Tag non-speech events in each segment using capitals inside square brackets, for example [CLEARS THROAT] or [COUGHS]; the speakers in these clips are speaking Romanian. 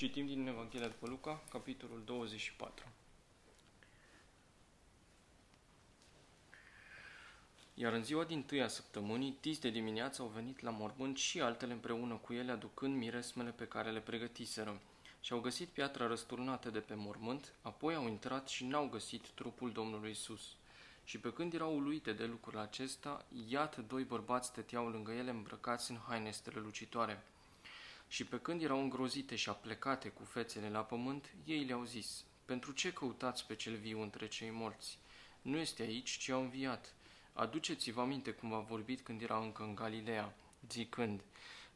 Citim din Evanghelia după Luca, capitolul 24. Iar în ziua din tâia săptămânii, tis de dimineață, au venit la mormânt și altele împreună cu ele, aducând miresmele pe care le pregătiseră. Și au găsit piatra răsturnată de pe mormânt, apoi au intrat și n-au găsit trupul Domnului Isus. Și pe când erau uluite de lucrul acesta, iată doi bărbați stăteau lângă ele îmbrăcați în haine strălucitoare. Și pe când erau îngrozite și aplecate cu fețele la pământ, ei le-au zis, Pentru ce căutați pe cel viu între cei morți? Nu este aici, ci a înviat. Aduceți-vă aminte cum a vorbit când era încă în Galileea, zicând,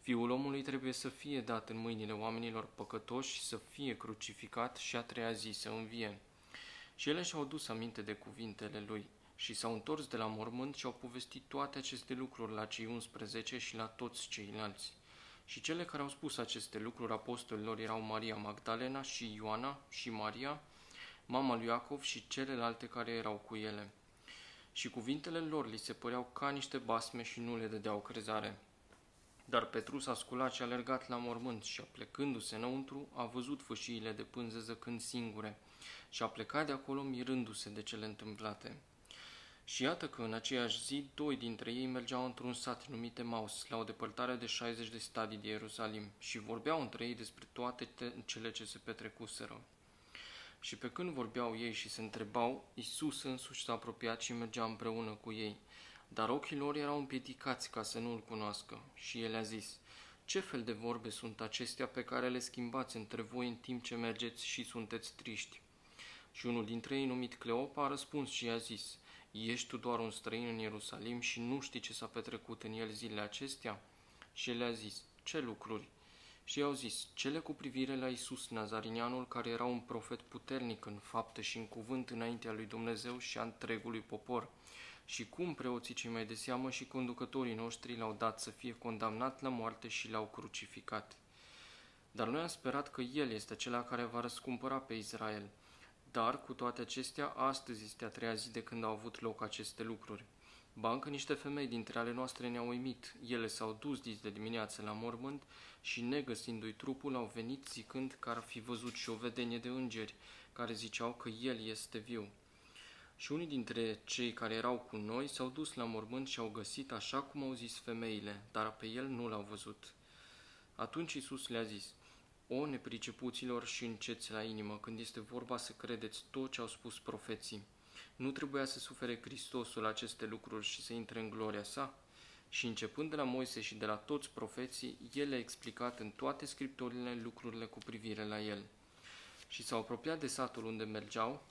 Fiul omului trebuie să fie dat în mâinile oamenilor păcătoși, să fie crucificat și a treia zi să învie. Și ele și-au dus aminte de cuvintele lui și s-au întors de la mormânt și au povestit toate aceste lucruri la cei 11 și la toți ceilalți. Și cele care au spus aceste lucruri apostolilor erau Maria Magdalena și Ioana și Maria, mama lui Iacov și celelalte care erau cu ele. Și cuvintele lor li se păreau ca niște basme și nu le dădeau crezare. Dar Petru s-a sculat și a alergat la mormânt și, plecându-se înăuntru, a văzut fâșiile de pânză zăcând singure și a plecat de acolo mirându-se de cele întâmplate. Și iată că în aceeași zi, doi dintre ei mergeau într-un sat numit Maus, la o depărtare de 60 de stadii de Ierusalim, și vorbeau între ei despre toate cele ce se petrecuseră. Și pe când vorbeau ei și se întrebau, Isus însuși s-a apropiat și mergea împreună cu ei. Dar ochii lor erau împiedicați ca să nu-l cunoască. Și el a zis, Ce fel de vorbe sunt acestea pe care le schimbați între voi în timp ce mergeți și sunteți triști? Și unul dintre ei, numit Cleopa, a răspuns și i-a zis, Ești tu doar un străin în Ierusalim și nu știi ce s-a petrecut în el zilele acestea? Și el a zis, Ce lucruri? Și i-au zis, cele cu privire la Isus Nazarinianul, care era un profet puternic în fapte și în cuvânt înaintea lui Dumnezeu și a întregului popor, și cum preoții cei mai de seamă și conducătorii noștri l-au dat să fie condamnat la moarte și l-au crucificat. Dar noi am sperat că El este acela care va răscumpăra pe Israel. Dar, cu toate acestea, astăzi este a treia zi de când au avut loc aceste lucruri. Bancă niște femei dintre ale noastre ne-au uimit. Ele s-au dus dis de dimineață la mormânt și, negăsindu-i trupul, au venit zicând că ar fi văzut și o vedenie de îngeri, care ziceau că el este viu. Și unii dintre cei care erau cu noi s-au dus la mormânt și au găsit așa cum au zis femeile, dar pe el nu l-au văzut. Atunci Isus le-a zis, O nepricepuților și înceți la inimă când este vorba să credeți tot ce au spus profeții. Nu trebuia să sufere Hristosul aceste lucruri și să intre în gloria sa? Și începând de la Moise și de la toți profeții, el a explicat în toate scripturile lucrurile cu privire la el. Și s-au apropiat de satul unde mergeau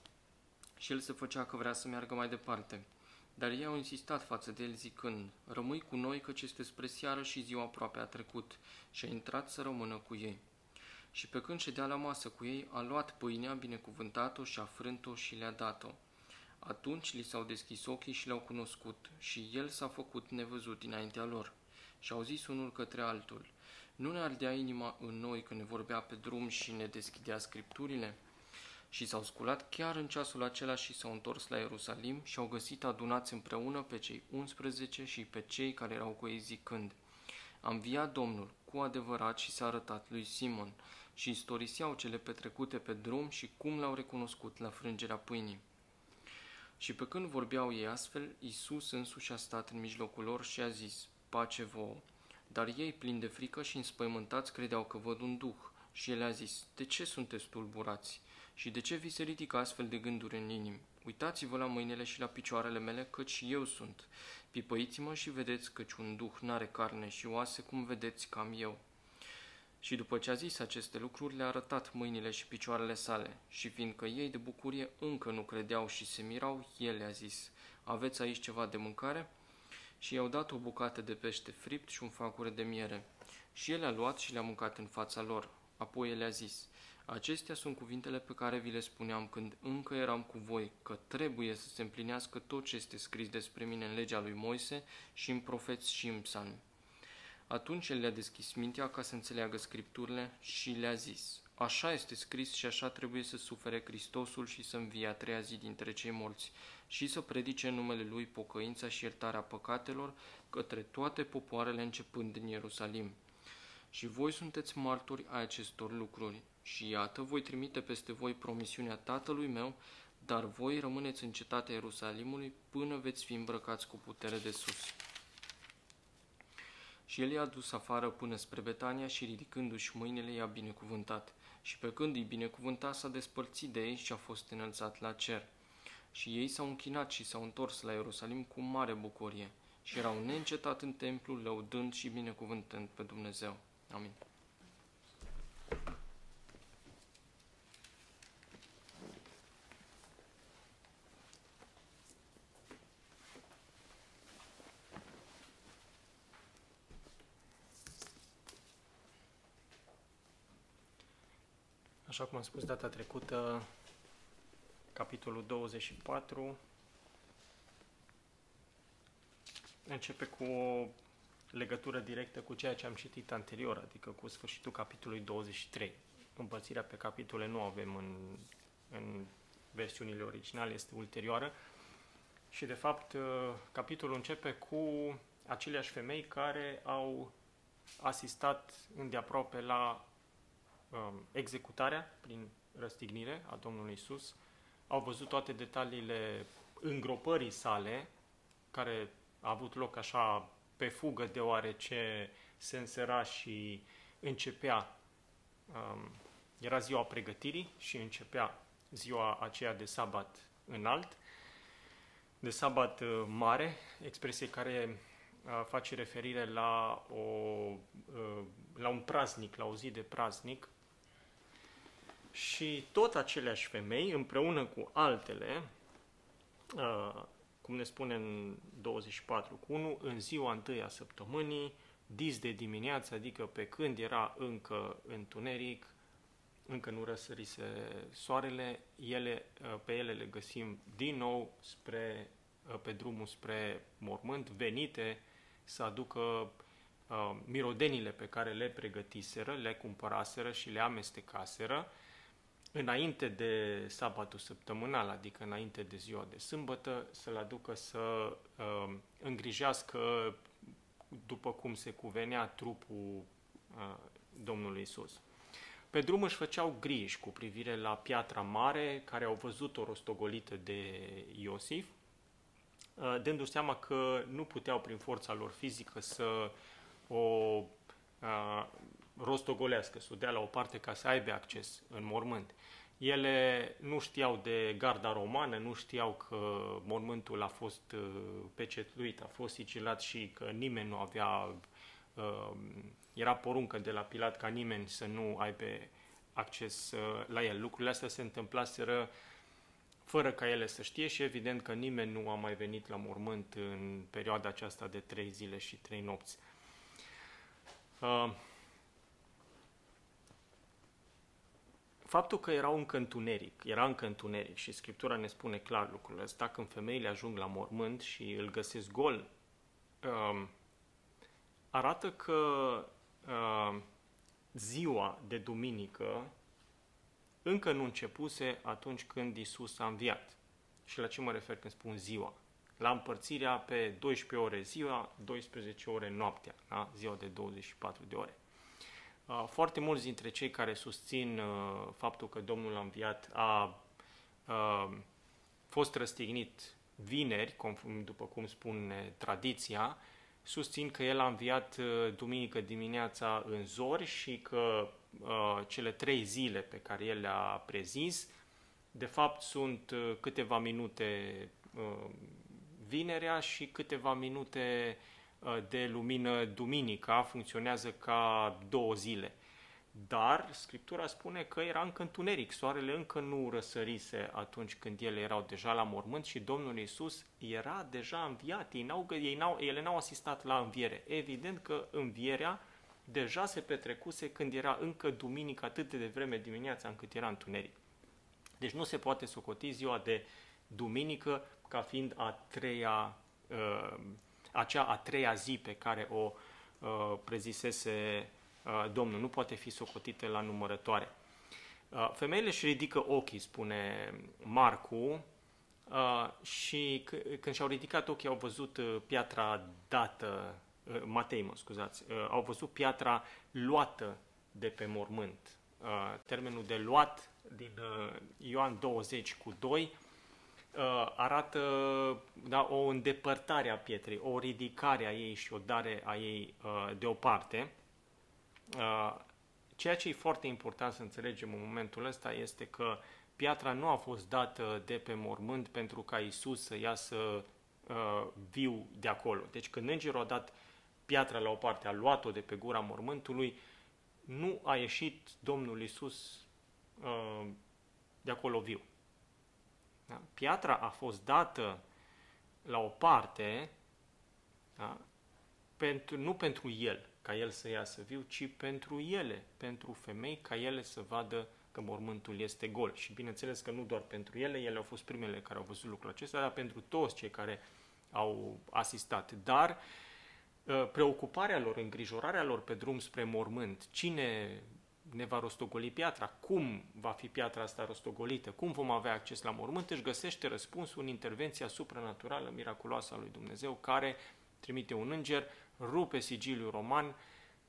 și el se făcea că vrea să meargă mai departe. Dar ei au insistat față de el zicând, rămâi cu noi căci este spre seară și ziua aproape a trecut și a intrat să rămână cu ei. Și pe când ședea la masă cu ei, a luat pâinea, binecuvântat-o și a frânt-o și le-a dat-o. Atunci li s-au deschis ochii și l-au cunoscut și el s-a făcut nevăzut dinaintea lor. Și au zis unul către altul, nu ne ardea inima în noi când ne vorbea pe drum și ne deschidea scripturile? Și s-au sculat chiar în ceasul acela și s-au întors la Ierusalim și au găsit adunați împreună pe cei 11 și pe cei care erau cu ei zicând, a înviat Domnul cu adevărat și s-a arătat lui Simon și istoriseau cele petrecute pe drum și cum l-au recunoscut la frângerea pâinii. Și pe când vorbeau ei astfel, Iisus însuși a stat în mijlocul lor și a zis, pace vouă. Dar ei, plini de frică și înspăimântați, credeau că văd un duh. Și el a zis, de ce sunteți tulburați? Și de ce vi se ridică astfel de gânduri în inimi? Uitați-vă la mâinile și la picioarele mele, căci eu sunt. Pipăiți-mă și vedeți căci un duh n-are carne și oase, cum vedeți cam eu. Și după ce a zis aceste lucruri, le-a arătat mâinile și picioarele sale. Și fiindcă ei de bucurie încă nu credeau și se mirau, el le-a zis, aveți aici ceva de mâncare? Și i-au dat o bucată de pește fript și un facure de miere. Și el a luat și le-a mâncat în fața lor. Apoi el le-a zis, acestea sunt cuvintele pe care vi le spuneam când încă eram cu voi, că trebuie să se împlinească tot ce este scris despre mine în legea lui Moise și în profeți și în psalmi. Atunci el le-a deschis mintea ca să înțeleagă scripturile și le-a zis, Așa este scris și așa trebuie să sufere Hristosul și să învie a treia zi dintre cei morți și să predice în numele Lui pocăința și iertarea păcatelor către toate popoarele începând din Ierusalim. Și voi sunteți martori ai acestor lucruri. Și iată, voi trimite peste voi promisiunea tatălui meu, dar voi rămâneți în cetatea Ierusalimului până veți fi îmbrăcați cu putere de sus. Și el i-a dus afară până spre Betania și ridicându-și mâinile i-a binecuvântat. Și pe când îi binecuvânta s-a despărțit de ei și a fost înălțat la cer. Și ei s-au închinat și s-au întors la Ierusalim cu mare bucurie și erau neîncetat în templu, lăudând și binecuvântând pe Dumnezeu. Amin. Așa cum am spus data trecută, capitolul 24 începe cu o legătură directă cu ceea ce am citit anterior, adică cu sfârșitul capitolului 23. Împărțirea pe capitole nu avem în, în versiunile originale, este ulterioară. Și, de fapt, capitolul începe cu aceleași femei care au asistat îndeaproape la um, executarea prin răstignire a Domnului Isus, au văzut toate detaliile îngropării sale, care a avut loc așa pe fugă, deoarece se însera și începea, um, era ziua pregătirii și începea ziua aceea de sabat înalt, de sabat uh, mare, expresie care uh, face referire la, o, uh, la un praznic, la o zi de praznic, și tot aceleași femei, împreună cu altele, cum ne spune în 24 cu 1, în ziua întâia săptămânii, dis de dimineață, adică pe când era încă întuneric, încă nu răsărise soarele, ele, pe ele le găsim din nou spre, pe drumul spre mormânt, venite să aducă uh, mirodenile pe care le pregătiseră, le cumpăraseră și le amestecaseră, înainte de sabatul săptămânal, adică înainte de ziua de sâmbătă, să-l aducă să uh, îngrijească după cum se cuvenea trupul uh, Domnului Isus. Pe drum își făceau griji cu privire la piatra mare care au văzut-o rostogolită de Iosif, uh, dându-și seama că nu puteau prin forța lor fizică să o uh, rostogolească, să o dea la o parte ca să aibă acces în mormânt. Ele nu știau de garda romană, nu știau că mormântul a fost uh, pecetluit, a fost sigilat și că nimeni nu avea, uh, era poruncă de la Pilat ca nimeni să nu aibă acces uh, la el. Lucrurile astea se întâmplaseră fără ca ele să știe și evident că nimeni nu a mai venit la mormânt în perioada aceasta de trei zile și trei nopți. Faptul că erau încă întuneric, era încă întuneric și Scriptura ne spune clar lucrul ăsta, când femeile ajung la mormânt și îl găsesc gol, um, arată că uh, ziua de duminică încă nu începuse atunci când Isus a înviat. Și la ce mă refer când spun ziua? La împărțirea pe 12 ore ziua, 12 ore noaptea, da? ziua de 24 de ore. Uh, foarte mulți dintre cei care susțin uh, faptul că Domnul a înviat a, a uh, fost răstignit vineri, conform, după cum spune tradiția, susțin că el a înviat duminică dimineața în zori și că a, cele trei zile pe care el le-a prezis, de fapt sunt câteva minute a, vinerea și câteva minute Uh, de lumină duminica funcționează ca două zile. Dar Scriptura spune că era încă întuneric, soarele încă nu răsărise atunci când ele erau deja la mormânt și Domnul Iisus era deja înviat. Ei n-au, ei n-au, ele n-au asistat la înviere. Evident că învierea deja se petrecuse când era încă duminică atât de devreme dimineața încât era întuneric. Deci nu se poate socoti ziua de duminică ca fiind a treia uh, acea a treia zi pe care o uh, prezisese uh, Domnul. Nu poate fi socotită la numărătoare. Uh, femeile își ridică ochii, spune Marcu, uh, și c- când și-au ridicat ochii au văzut uh, piatra dată uh, Matei, mă scuzați, uh, au văzut piatra luată de pe mormânt. Uh, termenul de luat din uh, Ioan 20 cu 2 uh, arată da, o îndepărtare a pietrei, o ridicare a ei și o dare a ei uh, deoparte. Uh, ceea ce e foarte important să înțelegem în momentul ăsta este că piatra nu a fost dată de pe mormânt pentru ca Isus să iasă uh, viu de acolo. Deci când îngerul a dat piatra la o parte, a luat-o de pe gura mormântului, nu a ieșit Domnul Isus uh, de acolo viu. Da? Piatra a fost dată la o parte, da? pentru, nu pentru el, ca el să iasă viu, ci pentru ele, pentru femei, ca ele să vadă că mormântul este gol. Și bineînțeles că nu doar pentru ele, ele au fost primele care au văzut lucrul acesta, dar pentru toți cei care au asistat. Dar uh, preocuparea lor, îngrijorarea lor pe drum spre mormânt, cine ne va rostogoli piatra, cum va fi piatra asta rostogolită, cum vom avea acces la mormânt, își găsește răspunsul în intervenția supranaturală, miraculoasă a lui Dumnezeu, care trimite un înger, rupe sigiliul roman,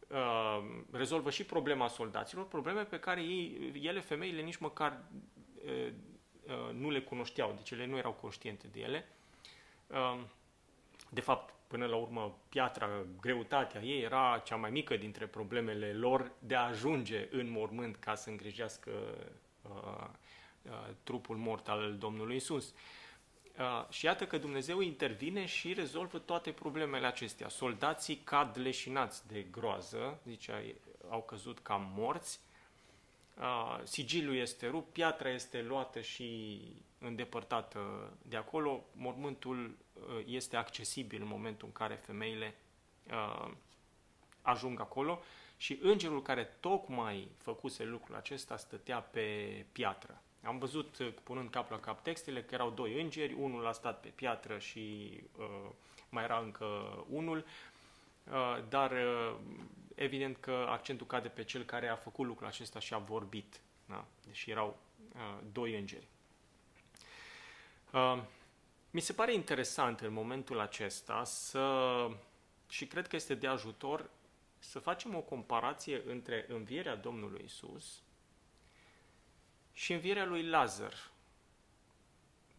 uh, rezolvă și problema soldaților, probleme pe care ei, ele, femeile, nici măcar uh, uh, nu le cunoșteau, deci ele nu erau conștiente de ele. De fapt, până la urmă, piatra, greutatea ei era cea mai mică dintre problemele lor de a ajunge în mormânt ca să îngrijească uh, uh, trupul mort al Domnului Isus. Uh, și iată că Dumnezeu intervine și rezolvă toate problemele acestea. Soldații cad leșinați de groază, zicea, au căzut ca morți, uh, sigiliul este rupt, piatra este luată și îndepărtată de acolo, mormântul uh, este accesibil în momentul în care femeile uh, ajung acolo și îngerul care tocmai făcuse lucrul acesta stătea pe piatră. Am văzut, uh, punând cap la cap textele, că erau doi îngeri, unul a stat pe piatră și uh, mai era încă unul, uh, dar uh, evident că accentul cade pe cel care a făcut lucrul acesta și a vorbit, da? deși erau uh, doi îngeri. Uh, mi se pare interesant în momentul acesta să, și cred că este de ajutor, să facem o comparație între învierea Domnului Isus și învierea lui Lazar.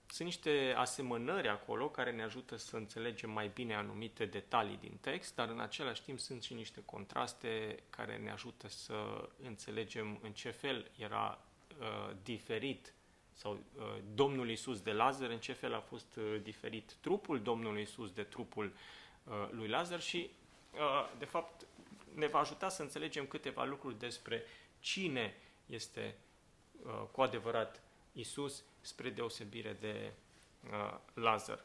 Sunt niște asemănări acolo care ne ajută să înțelegem mai bine anumite detalii din text, dar în același timp sunt și niște contraste care ne ajută să înțelegem în ce fel era uh, diferit sau uh, Domnul Isus de Lazar, în ce fel a fost uh, diferit trupul Domnului Isus de trupul uh, lui Lazar și, uh, de fapt, ne va ajuta să înțelegem câteva lucruri despre cine este uh, cu adevărat Isus spre deosebire de uh, Lazar.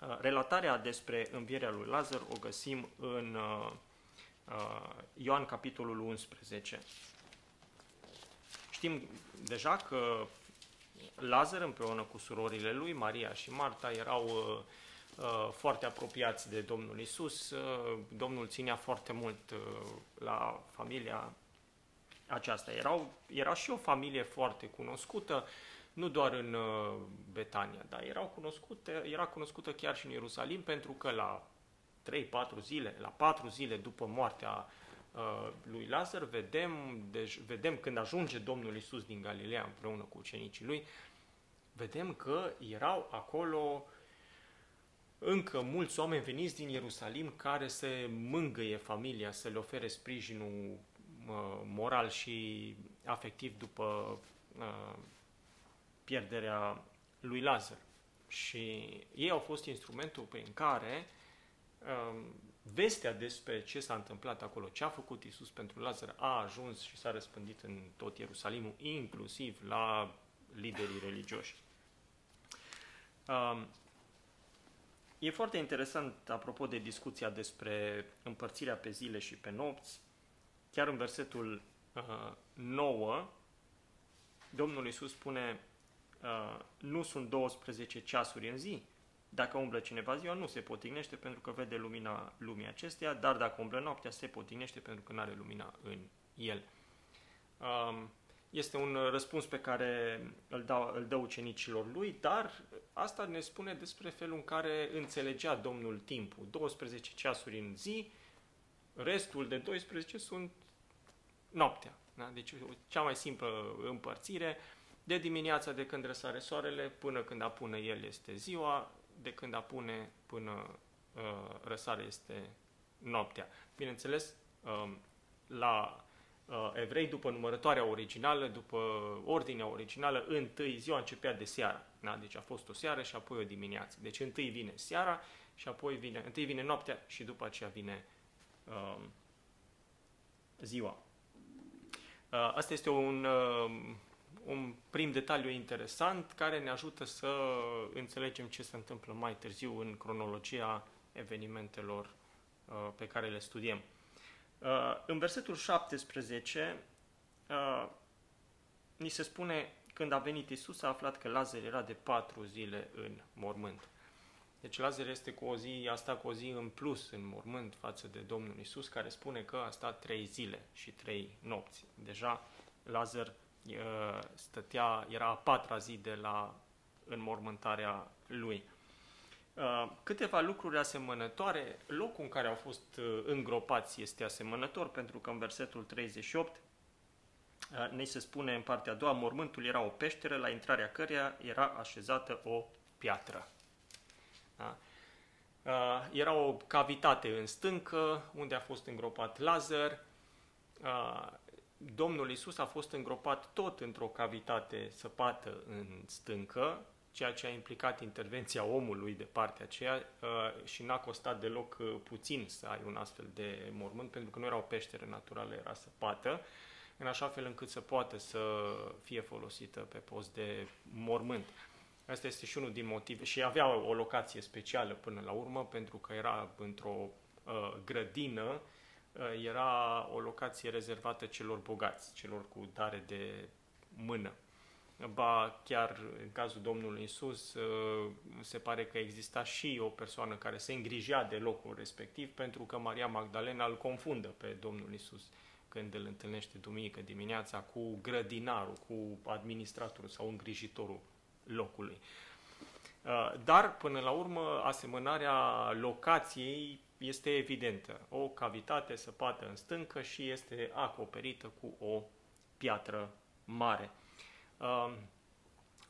Uh, relatarea despre învierea lui Lazar o găsim în uh, uh, Ioan capitolul 11. Știm deja că Lazar împreună cu surorile lui, Maria și Marta, erau uh, uh, foarte apropiați de Domnul Isus. Uh, Domnul ținea foarte mult uh, la familia aceasta. Erau, era și o familie foarte cunoscută, nu doar în uh, Betania, dar erau cunoscute, era cunoscută chiar și în Ierusalim, pentru că la 3-4 zile, la 4 zile după moartea uh, lui Lazar, vedem, deci, vedem când ajunge Domnul Isus din Galileea împreună cu ucenicii lui, vedem că erau acolo încă mulți oameni veniți din Ierusalim care se mângâie familia, să le ofere sprijinul moral și afectiv după pierderea lui Lazar. Și ei au fost instrumentul prin care vestea despre ce s-a întâmplat acolo, ce a făcut Isus pentru Lazar, a ajuns și s-a răspândit în tot Ierusalimul, inclusiv la liderii religioși. Um, e foarte interesant, apropo de discuția despre împărțirea pe zile și pe nopți, chiar în versetul uh, 9, Domnul Iisus spune, uh, nu sunt 12 ceasuri în zi. Dacă umblă cineva ziua, nu se potignește pentru că vede lumina lumii acesteia, dar dacă umblă noaptea, se potignește pentru că nu are lumina în el. Um, este un răspuns pe care îl, dau, îl dă ucenicilor lui, dar asta ne spune despre felul în care înțelegea Domnul timpul. 12 ceasuri în zi, restul de 12 sunt noaptea. Da? Deci cea mai simplă împărțire, de dimineața de când răsare soarele până când apune el este ziua, de când apune până uh, răsare este noaptea. Bineînțeles, uh, la uh, evrei, după numărătoarea originală, după ordinea originală, întâi ziua începea de seară. Da? Deci a fost o seară și apoi o dimineață. Deci întâi vine seara și apoi vine, întâi vine noaptea și după aceea vine uh, ziua. Uh, asta este un, uh, un prim detaliu interesant care ne ajută să înțelegem ce se întâmplă mai târziu în cronologia evenimentelor uh, pe care le studiem. În versetul 17 ni se spune când a venit Isus a aflat că Lazar era de patru zile în mormânt. Deci Lazar este cu o zi, a stat cu o zi în plus în mormânt față de Domnul Isus, care spune că a stat trei zile și trei nopți. Deja Lazar stătea, era a patra zi de la înmormântarea lui. Câteva lucruri asemănătoare, locul în care au fost îngropați este asemănător, pentru că în versetul 38 ne se spune în partea a doua, mormântul era o peșteră la intrarea căreia era așezată o piatră. Da? Era o cavitate în stâncă unde a fost îngropat Lazar. Domnul Isus a fost îngropat tot într-o cavitate săpată în stâncă, ceea ce a implicat intervenția omului de partea aceea și n-a costat deloc puțin să ai un astfel de mormânt, pentru că nu era o peșteră naturală, era săpată, în așa fel încât să poată să fie folosită pe post de mormânt. Asta este și unul din motive. Și avea o locație specială până la urmă, pentru că era într-o uh, grădină, uh, era o locație rezervată celor bogați, celor cu dare de mână. Ba chiar în cazul Domnului Isus uh, se pare că exista și o persoană care se îngrijea de locul respectiv pentru că Maria Magdalena îl confundă pe Domnul Isus când îl întâlnește duminică dimineața cu grădinarul, cu administratorul sau îngrijitorul locului. Uh, dar, până la urmă, asemănarea locației este evidentă. O cavitate săpată în stâncă și este acoperită cu o piatră mare. Uh,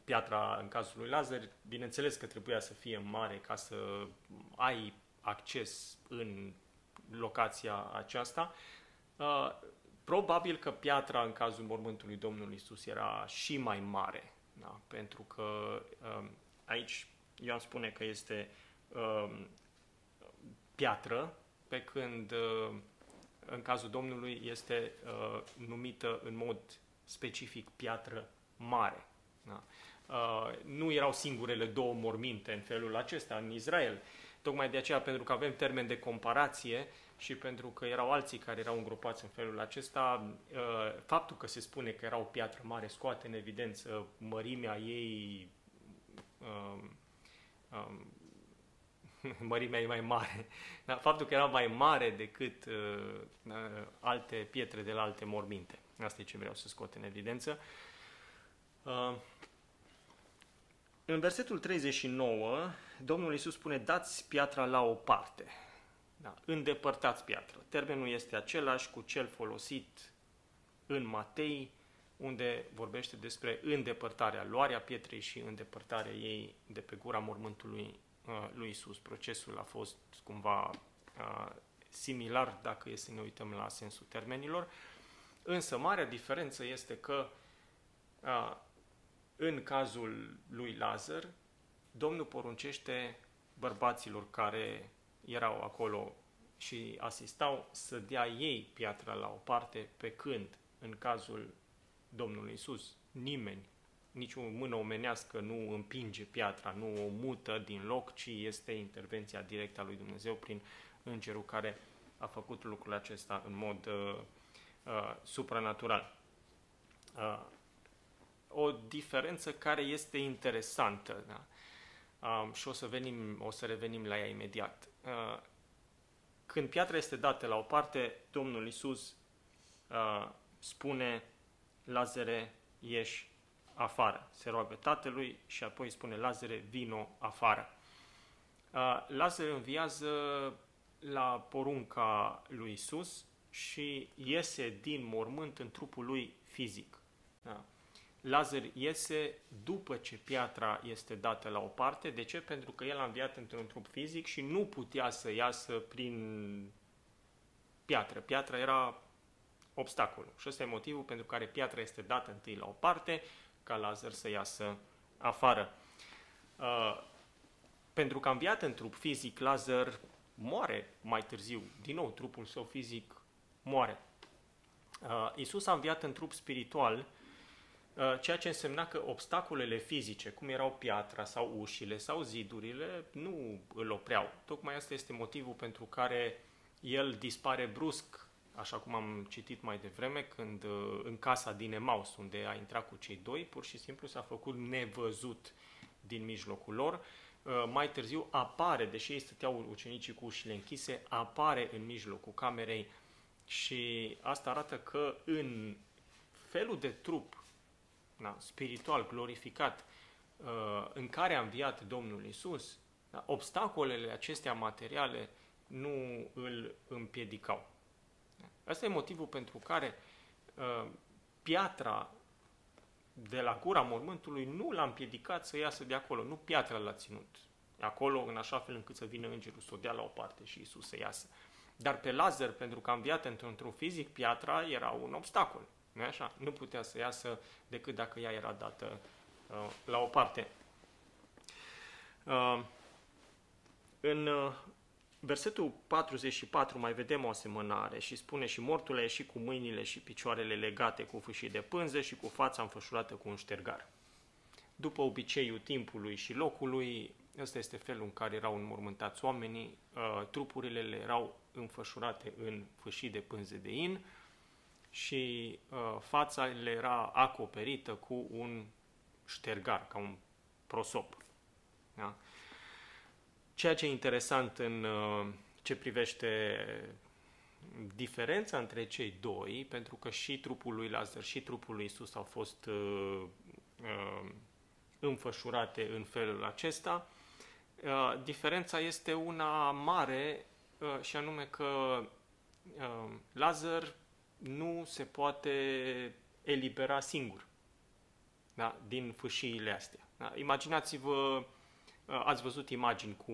piatra, în cazul lui Lazar, bineînțeles că trebuia să fie mare ca să ai acces în locația aceasta. Uh, probabil că piatra, în cazul mormântului Domnului Isus, era și mai mare da? Pentru că um, aici eu am spune că este um, piatră, pe când uh, în cazul Domnului este uh, numită în mod specific piatră mare. Da? Uh, nu erau singurele două morminte în felul acesta în Israel. Tocmai de aceea, pentru că avem termen de comparație, și pentru că erau alții care erau îngropați în felul acesta, uh, faptul că se spune că era o piatră mare scoate în evidență mărimea ei, um, um, [LAUGHS] mărimea ei mai mare, [LAUGHS] dar faptul că era mai mare decât uh, uh, alte pietre de la alte morminte. Asta e ce vreau să scot în evidență. În versetul 39, Domnul Iisus spune, dați piatra la o parte. Da, îndepărtați piatră. Termenul este același cu cel folosit în Matei, unde vorbește despre îndepărtarea, luarea pietrei și îndepărtarea ei de pe gura mormântului uh, lui Isus. Procesul a fost cumva uh, similar dacă e să ne uităm la sensul termenilor, însă marea diferență este că uh, în cazul lui Lazar, Domnul poruncește bărbaților care erau acolo și asistau să dea ei piatra la o parte, pe când, în cazul Domnului Isus, nimeni, nici o mână omenească nu împinge piatra, nu o mută din loc, ci este intervenția directă a lui Dumnezeu prin îngerul care a făcut lucrul acesta în mod uh, uh, supranatural. Uh, o diferență care este interesantă da? uh, și o să, venim, o să revenim la ea imediat. Uh, când piatra este dată la o parte, Domnul Isus uh, spune Lazare, ieși afară. Se roagă tatălui și apoi spune Lazare, vino afară. Lazare înviază la porunca lui Isus și iese din mormânt în trupul lui fizic. Da. Lazar iese după ce piatra este dată la o parte. De ce? Pentru că el a înviat într-un trup fizic și nu putea să iasă prin piatră. Piatra era obstacolul. Și ăsta e motivul pentru care piatra este dată întâi la o parte, ca Lazar să iasă afară. Uh, pentru că a înviat în trup fizic, Lazar moare mai târziu. Din nou, trupul său fizic moare. Uh, Isus a înviat în trup spiritual, uh, ceea ce însemna că obstacolele fizice, cum erau piatra sau ușile sau zidurile, nu îl opreau. Tocmai asta este motivul pentru care el dispare brusc, așa cum am citit mai devreme, când uh, în casa din Emaus, unde a intrat cu cei doi, pur și simplu s-a făcut nevăzut din mijlocul lor. Mai târziu apare, deși ei stăteau ucenicii cu ușile închise, apare în mijlocul camerei și asta arată că în felul de trup da, spiritual glorificat uh, în care a înviat Domnul Isus, da, obstacolele acestea materiale nu îl împiedicau. Asta e motivul pentru care uh, piatra de la gura mormântului nu l-a împiedicat să iasă de acolo, nu piatra l-a ținut acolo în așa fel încât să vină îngerul să o dea la o parte și Isus să iasă. Dar pe Lazar, pentru că a înviat într-un fizic, piatra era un obstacol. nu așa? Nu putea să iasă decât dacă ea era dată uh, la o parte. Uh, în uh, versetul 44 mai vedem o asemănare și spune și mortul a ieșit cu mâinile și picioarele legate cu fâșii de pânză și cu fața înfășurată cu un ștergar. După obiceiul timpului și locului, ăsta este felul în care erau înmormântați oamenii, uh, trupurile le erau înfășurate în fâșii de pânze de in și uh, fața le era acoperită cu un ștergar, ca un prosop. Da? Ceea ce e interesant în uh, ce privește diferența între cei doi, pentru că și trupul lui Lazar și trupul lui Isus au fost uh, uh, înfășurate în felul acesta, uh, diferența este una mare Uh, și anume că uh, Lazar nu se poate elibera singur da? din fâșiile astea. Da? Imaginați-vă, uh, ați văzut imagini cu,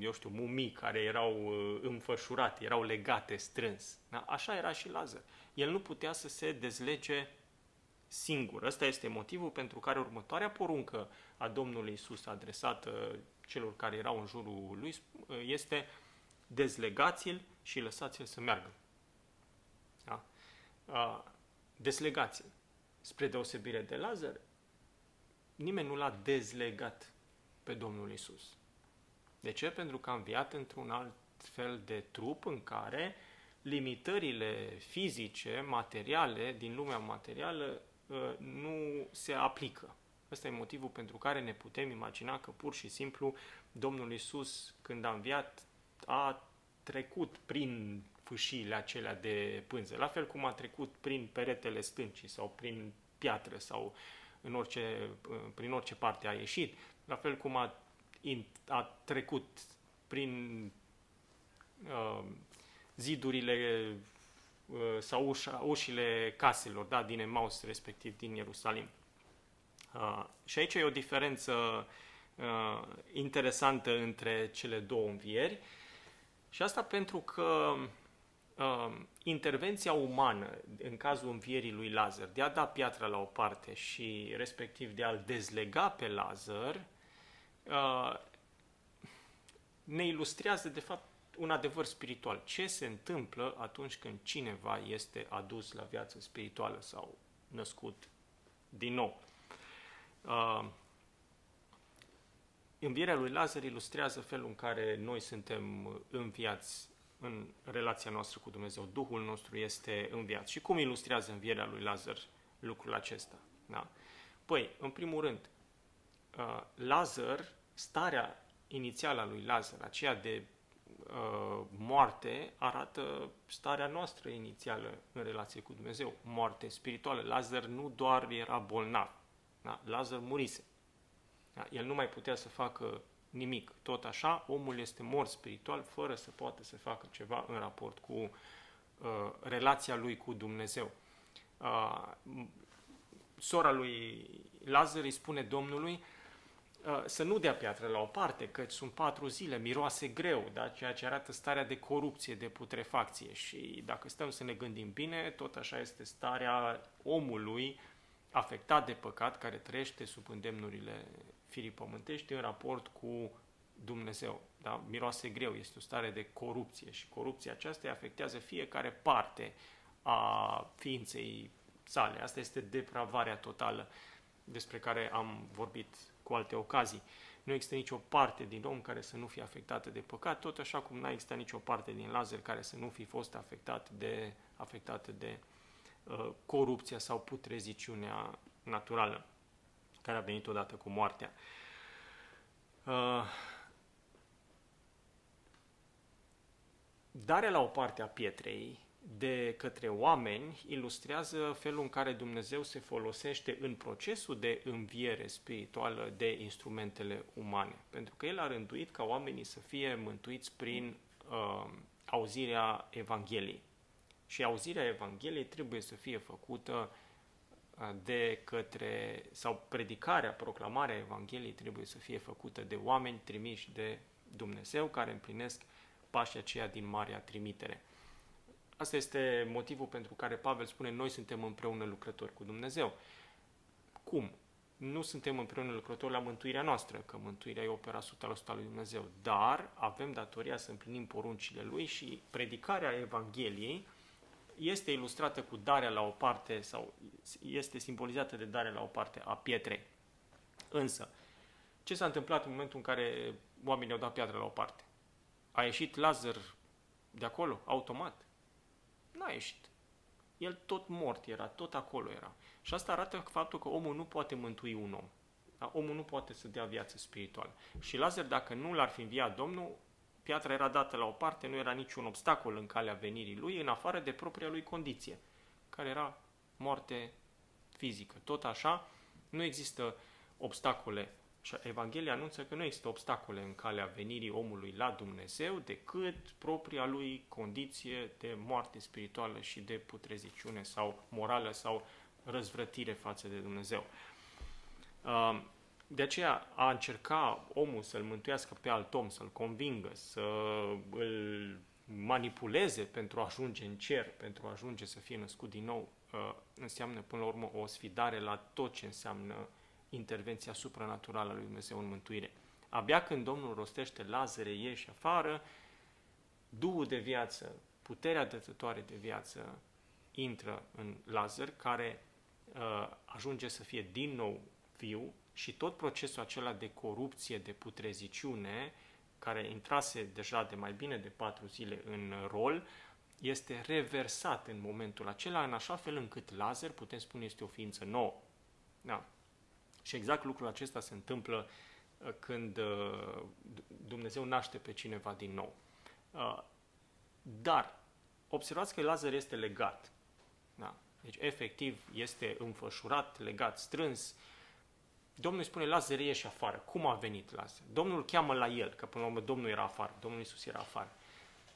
eu știu, mumii care erau înfășurate, erau legate strâns. Da? Așa era și Lazar. El nu putea să se dezlege singur. Ăsta este motivul pentru care următoarea poruncă a Domnului Isus adresată celor care erau în jurul lui este uh, dezlegați-l și lăsați-l să meargă. Da? Dezlegați-l. Spre deosebire de Lazar, nimeni nu l-a dezlegat pe Domnul Isus. De ce? Pentru că a înviat într-un alt fel de trup în care limitările fizice, materiale, din lumea materială, ă, nu se aplică. Ăsta e motivul pentru care ne putem imagina că pur și simplu Domnul Isus, când a înviat, a trecut prin fâșiile acelea de pânză, la fel cum a trecut prin peretele stâncii sau prin piatră sau în orice, prin orice parte a ieșit, la fel cum a, a trecut prin uh, zidurile uh, sau ușa, ușile caselor da, din Emaus, respectiv din Ierusalim. Uh, și aici e o diferență uh, interesantă între cele două învieri. Și asta pentru că uh, intervenția umană, în cazul învierii lui Lazar, de a da piatra la o parte și respectiv de a-l dezlega pe Lazar, uh, ne ilustrează de fapt un adevăr spiritual. Ce se întâmplă atunci când cineva este adus la viață spirituală sau născut din nou? Uh, Învierea lui Lazar ilustrează felul în care noi suntem înviați în relația noastră cu Dumnezeu. Duhul nostru este înviat. Și cum ilustrează învierea lui Lazar lucrul acesta? Da? Păi, în primul rând, uh, Lazar, starea inițială a lui Lazar, aceea de uh, moarte arată starea noastră inițială în relație cu Dumnezeu, moarte spirituală. Lazar nu doar era bolnav, da? Lazar murise. Da? El nu mai putea să facă nimic. Tot așa, omul este mort spiritual fără să poată să facă ceva în raport cu uh, relația lui cu Dumnezeu. Uh, sora lui Lazar îi spune Domnului uh, să nu dea piatră la o parte, că sunt patru zile, miroase greu, da? ceea ce arată starea de corupție, de putrefacție. Și dacă stăm să ne gândim bine, tot așa este starea omului afectat de păcat, care trăiește sub îndemnurile firii pământești în raport cu Dumnezeu. Da? Miroase greu, este o stare de corupție și corupția aceasta îi afectează fiecare parte a ființei sale. Asta este depravarea totală despre care am vorbit cu alte ocazii. Nu există nicio parte din om care să nu fie afectată de păcat, tot așa cum n-a existat nicio parte din Lazar care să nu fi fost afectat de, afectată de uh, corupția sau putreziciunea naturală care a venit odată cu moartea. Uh, darea la o parte a pietrei de către oameni ilustrează felul în care Dumnezeu se folosește în procesul de înviere spirituală de instrumentele umane. Pentru că El a rânduit ca oamenii să fie mântuiți prin uh, auzirea Evangheliei. Și auzirea Evangheliei trebuie să fie făcută uh, de către, sau predicarea, proclamarea Evangheliei trebuie să fie făcută de oameni trimiși de Dumnezeu care împlinesc pașii aceia din Marea Trimitere. Asta este motivul pentru care Pavel spune noi suntem împreună lucrători cu Dumnezeu. Cum? Nu suntem împreună lucrători la mântuirea noastră, că mântuirea e opera 100% lui Dumnezeu, dar avem datoria să împlinim poruncile Lui și predicarea Evangheliei este ilustrată cu darea la o parte sau este simbolizată de darea la o parte a pietrei. Însă, ce s-a întâmplat în momentul în care oamenii au dat piatra la o parte? A ieșit Lazar de acolo, automat. N-a ieșit. El tot mort era, tot acolo era. Și asta arată faptul că omul nu poate mântui un om. Da? Omul nu poate să dea viață spirituală. Și Lazar, dacă nu l-ar fi înviat Domnul, piatra era dată la o parte, nu era niciun obstacol în calea venirii lui, în afară de propria lui condiție, care era moarte fizică. Tot așa, nu există obstacole și Evanghelia anunță că nu există obstacole în calea venirii omului la Dumnezeu decât propria lui condiție de moarte spirituală și de putreziciune sau morală sau răzvrătire față de Dumnezeu. Um, de aceea a încerca omul să-l mântuiască pe alt om, să-l convingă, să îl manipuleze pentru a ajunge în cer, pentru a ajunge să fie născut din nou, uh, înseamnă până la urmă o sfidare la tot ce înseamnă intervenția supranaturală a lui Dumnezeu în mântuire. Abia când Domnul rostește Lazare, ieși afară, Duhul de viață, puterea dătătoare de viață intră în Lazar, care uh, ajunge să fie din nou viu și tot procesul acela de corupție, de putreziciune, care intrase deja de mai bine de patru zile în rol, este reversat în momentul acela, în așa fel încât Lazar, putem spune, este o ființă nouă. Da. Și exact lucrul acesta se întâmplă uh, când uh, Dumnezeu naște pe cineva din nou. Uh, dar, observați că Lazar este legat. Da? Deci, efectiv, este înfășurat, legat, strâns. Domnul îi spune, Lazar ieși afară. Cum a venit Lazar? Domnul îl cheamă la el, că până la urmă Domnul era afară, Domnul Iisus era afară.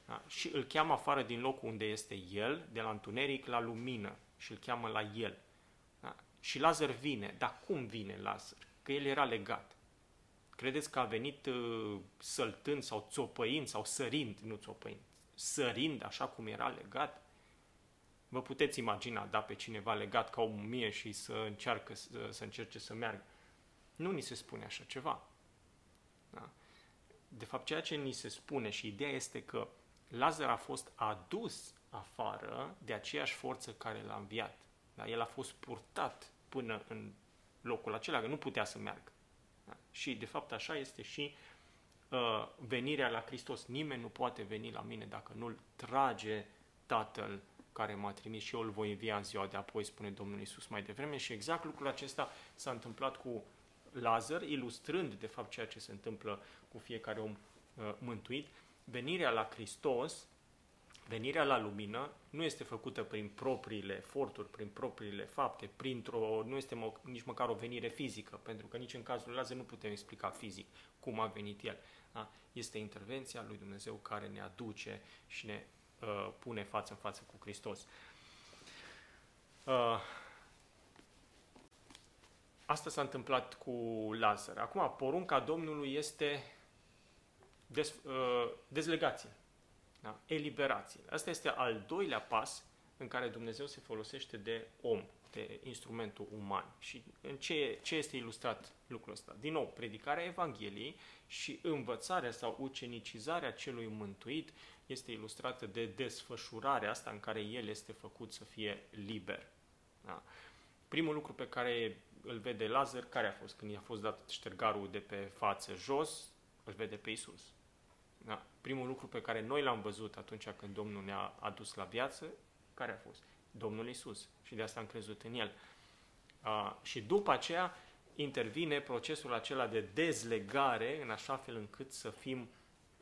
Da? Și îl cheamă afară din locul unde este el, de la întuneric la lumină, și îl cheamă la el. Și Lazar vine. Dar cum vine Lazar? Că el era legat. Credeți că a venit uh, săltând sau țopăind sau sărind, nu țopăind, sărind așa cum era legat? Vă puteți imagina, da, pe cineva legat ca o mumie și să, încearcă, să, să încerce să meargă. Nu ni se spune așa ceva. Da? De fapt, ceea ce ni se spune și ideea este că Lazar a fost adus afară de aceeași forță care l-a înviat. Da? El a fost purtat până în locul acela, că nu putea să meargă. Da? Și, de fapt, așa este și uh, venirea la Hristos. Nimeni nu poate veni la mine dacă nu-L trage Tatăl care m-a trimis și eu îl voi învia în ziua de apoi, spune Domnul Isus mai devreme. Și exact lucrul acesta s-a întâmplat cu Lazar, ilustrând, de fapt, ceea ce se întâmplă cu fiecare om uh, mântuit. venirea la Hristos, venirea la lumină, nu este făcută prin propriile eforturi, prin propriile fapte, printr-o, nu este mă, nici măcar o venire fizică, pentru că nici în cazul lui Lazar nu putem explica fizic cum a venit el. Da? Este intervenția lui Dumnezeu care ne aduce și ne uh, pune față în față cu Hristos. Uh, asta s-a întâmplat cu Lazar. Acum, porunca Domnului este des, uh, dezlegație, da? eliberație. Asta este al doilea pas în care Dumnezeu se folosește de om, de instrumentul uman. Și în ce, ce este ilustrat lucrul ăsta? Din nou, predicarea Evangheliei și învățarea sau ucenicizarea celui mântuit este ilustrată de desfășurarea asta în care el este făcut să fie liber. Da? Primul lucru pe care îl vede Lazar, care a fost? Când i-a fost dat ștergarul de pe față jos, îl vede pe Isus. Da. Primul lucru pe care noi l-am văzut atunci când Domnul ne-a adus la viață, care a fost? Domnul Isus. Și de asta am crezut în El. A, și după aceea intervine procesul acela de dezlegare în așa fel încât să fim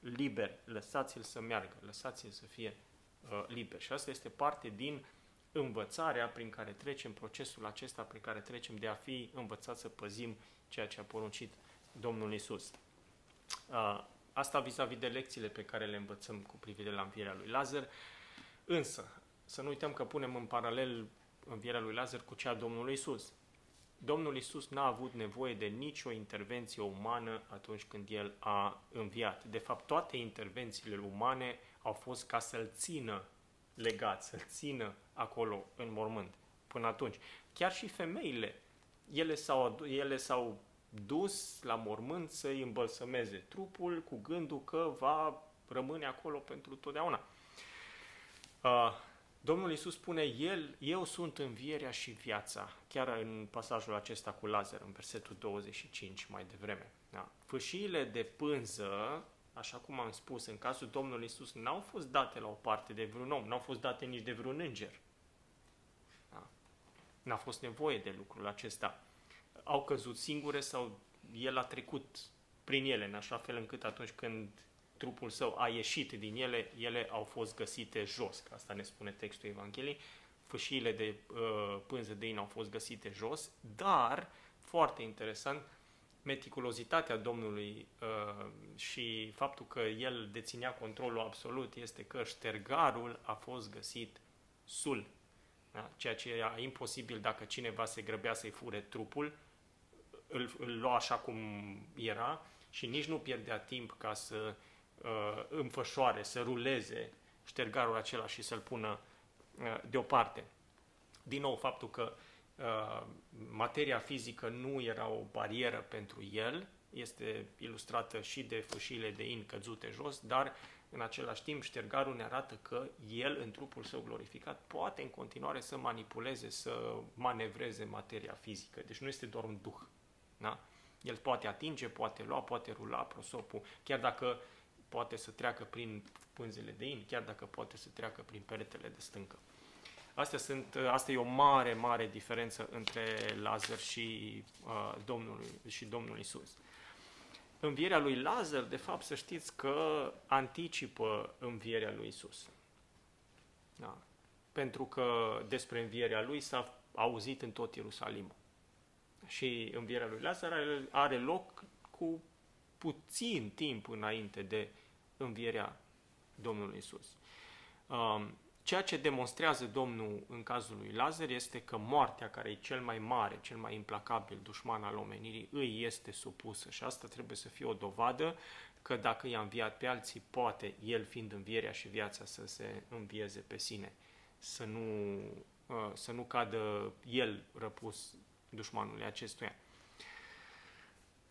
liberi. Lăsați-l să meargă, lăsați-l să fie uh, liber. Și asta este parte din învățarea prin care trecem, procesul acesta prin care trecem de a fi învățați să păzim ceea ce a poruncit Domnul Isus. Uh, Asta vis-a-vis de lecțiile pe care le învățăm cu privire la învierea lui Lazar. Însă, să nu uităm că punem în paralel învierea lui Lazar cu cea a Domnului Isus. Domnul Isus n-a avut nevoie de nicio intervenție umană atunci când El a înviat. De fapt, toate intervențiile umane au fost ca să-L țină legat, să-L țină acolo în mormânt. Până atunci. Chiar și femeile, ele s-au, ele s-au dus la mormânt să-i îmbălsămeze trupul cu gândul că va rămâne acolo pentru totdeauna. Uh, Domnul Iisus spune, El, eu sunt învierea și viața, chiar în pasajul acesta cu Lazar, în versetul 25 mai devreme. Da. Fâșiile de pânză, așa cum am spus, în cazul Domnului Iisus, n-au fost date la o parte de vreun om, n-au fost date nici de vreun înger. Da. N-a fost nevoie de lucrul acesta au căzut singure sau el a trecut prin ele, în așa fel încât atunci când trupul său a ieșit din ele, ele au fost găsite jos, că asta ne spune textul Evangheliei, fâșiile de uh, pânză de in au fost găsite jos, dar, foarte interesant, meticulozitatea Domnului uh, și faptul că el deținea controlul absolut este că ștergarul a fost găsit sul. Da? Ceea ce era imposibil dacă cineva se grăbea să-i fure trupul, îl, îl lua așa cum era și nici nu pierdea timp ca să uh, înfășoare, să ruleze ștergarul acela și să-l pună uh, deoparte. Din nou, faptul că uh, materia fizică nu era o barieră pentru el, este ilustrată și de fâșile de in căzute jos, dar în același timp ștergarul ne arată că el, în trupul său glorificat, poate în continuare să manipuleze, să manevreze materia fizică. Deci nu este doar un duh. Da? El poate atinge, poate lua, poate rula prosopul, chiar dacă poate să treacă prin pânzele de in, chiar dacă poate să treacă prin peretele de stâncă. Astea sunt, asta e o mare, mare diferență între Lazar și, uh, Domnul, și Domnul Isus. Învierea lui Lazar, de fapt, să știți că anticipă învierea lui Isus. Da. Pentru că despre învierea lui s-a auzit în tot Ierusalimul și învierea lui Lazar are, are loc cu puțin timp înainte de învierea Domnului Isus. Um, ceea ce demonstrează Domnul în cazul lui Lazar este că moartea, care e cel mai mare, cel mai implacabil dușman al omenirii, îi este supusă și asta trebuie să fie o dovadă că dacă i-a înviat pe alții, poate el fiind învierea și viața să se învieze pe sine, să nu, uh, să nu cadă el răpus dușmanului acestuia.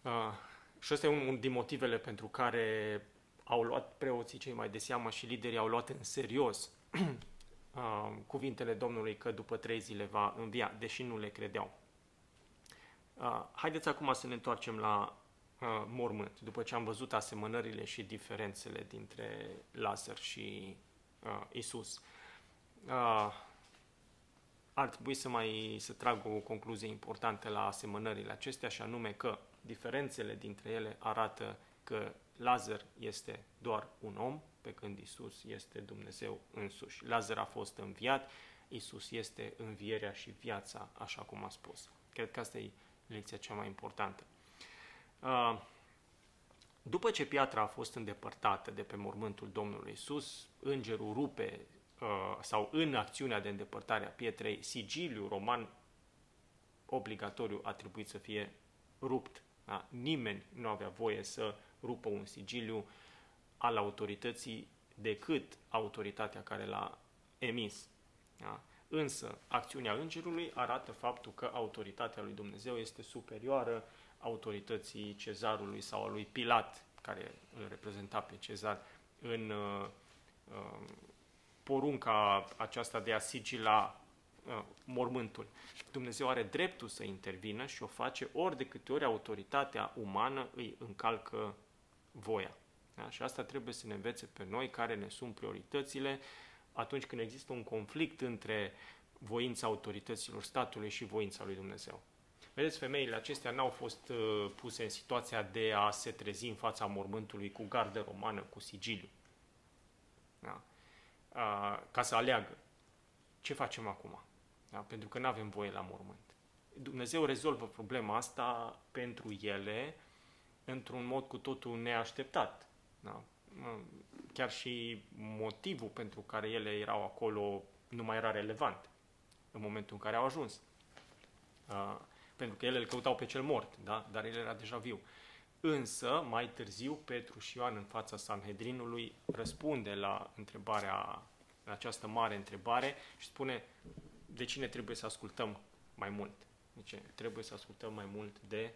Uh, și ăsta e unul din motivele pentru care au luat preoții cei mai de seamă și liderii au luat în serios [CLEARS THROAT] uh, cuvintele Domnului că după trei zile va învia, deși nu le credeau. Uh, haideți acum să ne întoarcem la uh, mormânt, după ce am văzut asemănările și diferențele dintre Lazar și uh, Isus. Uh, ar trebui să mai să trag o concluzie importantă la asemănările acestea și anume că diferențele dintre ele arată că Lazar este doar un om, pe când Isus este Dumnezeu însuși. Lazar a fost înviat, Isus este învierea și viața, așa cum a spus. Cred că asta e lecția cea mai importantă. Uh, după ce piatra a fost îndepărtată de pe mormântul Domnului Isus, îngerul rupe uh, sau în acțiunea de îndepărtare a pietrei, sigiliul roman obligatoriu a trebuit să fie rupt. Da? Nimeni nu avea voie să rupă un sigiliu al autorității decât autoritatea care l-a emis. Da? Însă, acțiunea îngerului arată faptul că autoritatea lui Dumnezeu este superioară autorității cezarului sau a lui Pilat, care îl reprezenta pe cezar în uh, uh, porunca aceasta de a sigila uh, mormântul. Dumnezeu are dreptul să intervină și o face ori de câte ori autoritatea umană îi încalcă voia. Da? Și asta trebuie să ne învețe pe noi care ne sunt prioritățile atunci când există un conflict între voința autorităților statului și voința lui Dumnezeu. Vedeți, femeile acestea n-au fost uh, puse în situația de a se trezi în fața mormântului cu gardă romană, cu sigiliu. Da? Uh, ca să aleagă. Ce facem acum? Da? Pentru că nu avem voie la mormânt. Dumnezeu rezolvă problema asta pentru ele într-un mod cu totul neașteptat. Da? Chiar și motivul pentru care ele erau acolo nu mai era relevant în momentul în care au ajuns. Uh, pentru că ele îl căutau pe cel mort, da? dar el era deja viu. Însă, mai târziu, Petru și Ioan în fața Sanhedrinului răspunde la întrebarea, la această mare întrebare și spune de cine trebuie să ascultăm mai mult. Deci trebuie să ascultăm mai mult de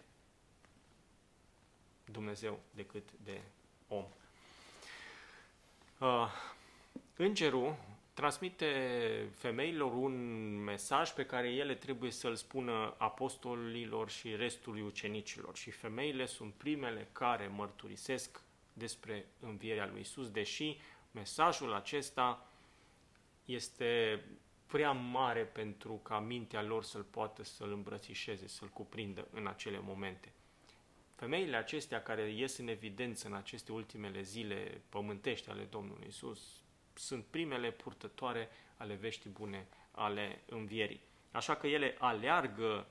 Dumnezeu decât de om. Uh, îngerul transmite femeilor un mesaj pe care ele trebuie să-l spună apostolilor și restului ucenicilor. Și femeile sunt primele care mărturisesc despre învierea lui Isus, deși mesajul acesta este prea mare pentru ca mintea lor să-l poată să-l îmbrățișeze, să-l cuprindă în acele momente. Femeile acestea care ies în evidență în aceste ultimele zile pământești ale Domnului Isus sunt primele purtătoare ale veștii bune ale învierii. Așa că ele aleargă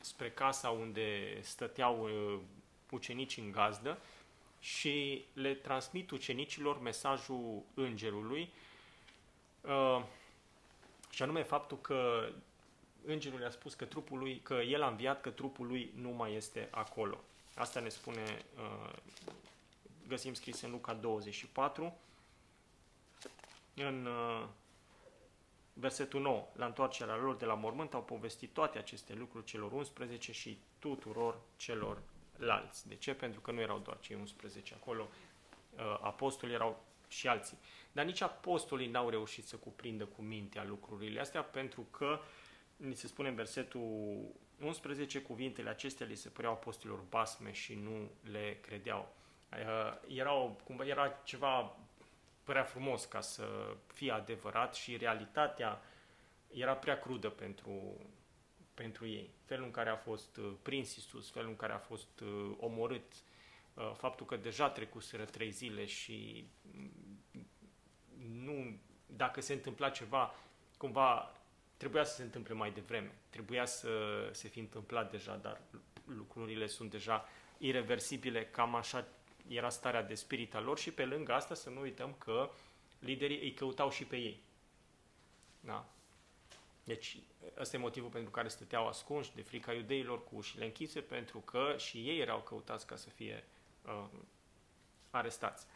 spre casa unde stăteau uh, ucenicii în gazdă și le transmit ucenicilor mesajul îngerului uh, și anume faptul că îngerul i-a spus că trupul lui, că el a înviat, că trupul lui nu mai este acolo. Asta ne spune, uh, găsim scris în Luca 24, în uh, versetul 9, la întoarcerea lor de la mormânt, au povestit toate aceste lucruri celor 11 și tuturor celor lalți. De ce? Pentru că nu erau doar cei 11 acolo, uh, apostoli erau și alții. Dar nici apostolii n-au reușit să cuprindă cu mintea lucrurile astea, pentru că, ni se spune în versetul 11, cuvintele acestea li se păreau apostolilor basme și nu le credeau. Uh, erau, cumva, era ceva părea frumos ca să fie adevărat și realitatea era prea crudă pentru, pentru ei. Felul în care a fost uh, prins Isus, felul în care a fost uh, omorât, uh, faptul că deja trecuseră trei zile și mm, nu, dacă se întâmpla ceva, cumva trebuia să se întâmple mai devreme. Trebuia să se fi întâmplat deja, dar lucrurile sunt deja irreversibile, cam așa era starea de spirit a lor și pe lângă asta să nu uităm că liderii îi căutau și pe ei. Da? Deci ăsta e motivul pentru care stăteau ascunși de frica iudeilor cu ușile închise, pentru că și ei erau căutați ca să fie uh, arestați.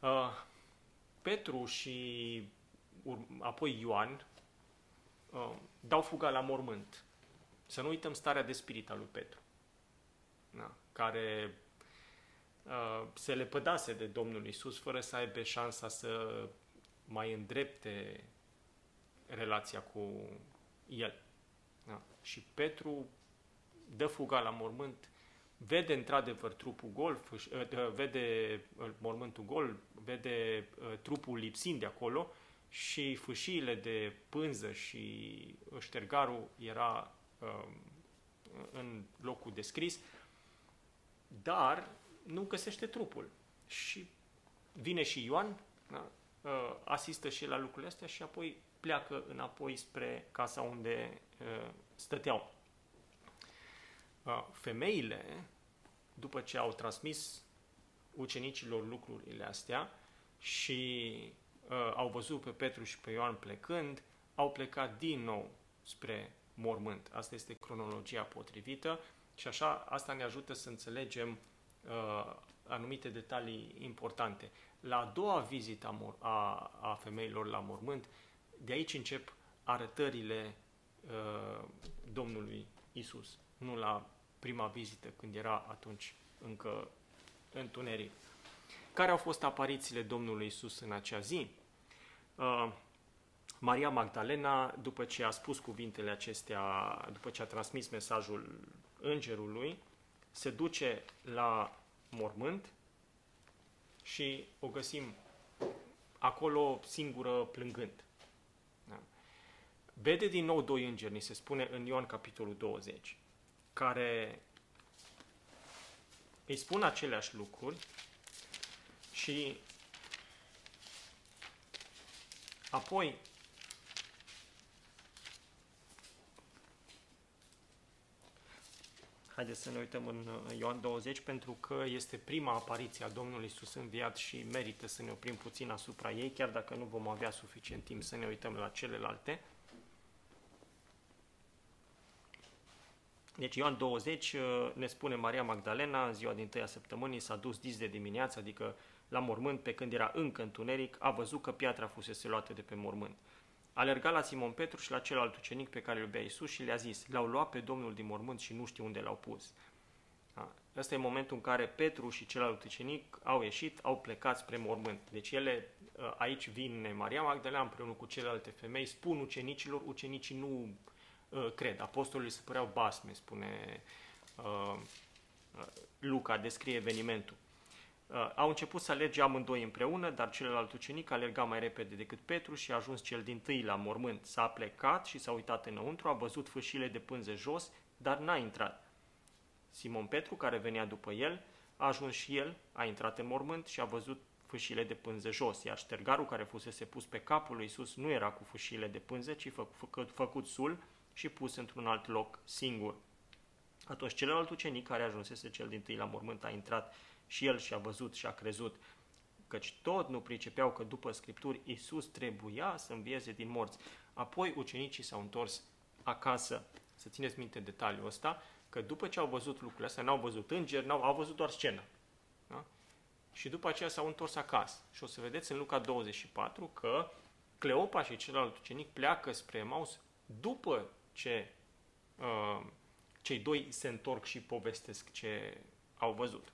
Uh, Petru și apoi Ioan uh, dau fuga la mormânt. Să nu uităm starea de spirit al lui Petru, da? care Uh, se lepădase de Domnul Isus fără să aibă șansa să mai îndrepte relația cu el. Da. Și Petru dă fuga la mormânt, vede într-adevăr trupul gol, uh, vede uh, mormântul gol, vede trupul lipsind de acolo și fâșiile de pânză și ștergarul era în locul descris, dar nu găsește trupul. Și vine și Ioan, da? uh, asistă și la lucrurile astea și apoi pleacă înapoi spre casa unde uh, stăteau. Uh, femeile, după ce au transmis ucenicilor lucrurile astea și uh, au văzut pe Petru și pe Ioan plecând, au plecat din nou spre mormânt. Asta este cronologia potrivită și așa asta ne ajută să înțelegem uh, anumite detalii importante. La a doua vizită a, a, a femeilor la mormânt, de aici încep arătările uh, Domnului Isus, nu la prima vizită când era atunci încă întuneric. Care au fost aparițiile Domnului Isus în acea zi? Uh, Maria Magdalena, după ce a spus cuvintele acestea, după ce a transmis mesajul îngerului, se duce la mormânt și o găsim acolo singură plângând. Da. Vede din nou doi îngeri, ni se spune în Ioan capitolul 20, care îi spun aceleași lucruri și apoi Haideți să ne uităm în Ioan 20 pentru că este prima apariție a Domnului Isus înviat și merită să ne oprim puțin asupra ei, chiar dacă nu vom avea suficient timp să ne uităm la celelalte. Deci Ioan 20 uh, ne spune Maria Magdalena, în ziua din tăia săptămânii s-a dus dis de dimineață, adică la mormânt, pe când era încă întuneric, a văzut că piatra fusese luată de pe mormânt. A alergat la Simon Petru și la celălalt ucenic pe care îl iubea Iisus și le-a zis, l-au luat pe Domnul din mormânt și nu știu unde l-au pus. Ăsta e momentul în care Petru și celălalt ucenic au ieșit, au plecat spre mormânt. Deci ele, ă, aici vine Maria Magdalena împreună cu celelalte femei, spun ucenicilor, ucenicii nu uh, cred. Apostolii se păreau basme, spune uh, Luca, descrie evenimentul. Uh, au început să alerge amândoi împreună, dar celălalt ucenic alerga mai repede decât Petru și a ajuns cel din tâi la mormânt. S-a plecat și s-a uitat înăuntru, a văzut fâșile de pânze jos, dar n-a intrat. Simon Petru, care venea după el, a ajuns și el, a intrat în mormânt și a văzut fâșile de pânze jos, iar ștergarul care fusese pus pe capul lui Iisus nu era cu fâșile de pânze, ci fă, fă, făcut sul și pus într-un alt loc singur. Atunci celălalt ucenic care ajunsese cel din tâi la mormânt a intrat și el și-a văzut și a crezut, căci tot nu pricepeau că după Scripturi Iisus trebuia să învieze din morți. Apoi ucenicii s-au întors acasă. Să țineți minte detaliul ăsta, că după ce au văzut lucrurile astea, n-au văzut îngeri, n-au, au văzut doar scenă. Da? Și după aceea s-au întors acasă. Și o să vedeți în Luca 24 că Cleopa și celălalt ucenic pleacă spre Emaus după ce uh, cei doi se întorc și povestesc ce au văzut.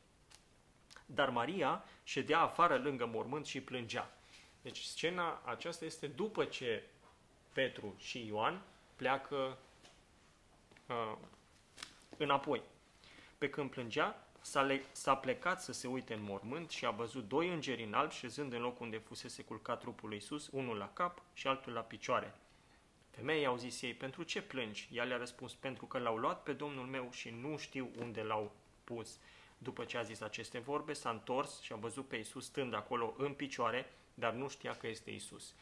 Dar Maria ședea afară lângă mormânt și plângea. Deci scena aceasta este după ce Petru și Ioan pleacă uh, înapoi. Pe când plângea, s-a, le- s-a plecat să se uite în mormânt și a văzut doi îngeri în alb șezând în locul unde fusese culcat trupul lui Iisus, unul la cap și altul la picioare. Femeii au zis ei, pentru ce plângi? Ea le-a răspuns, pentru că l-au luat pe Domnul meu și nu știu unde l-au pus. După ce a zis aceste vorbe, s-a întors și a văzut pe Isus stând acolo în picioare, dar nu știa că este Isus.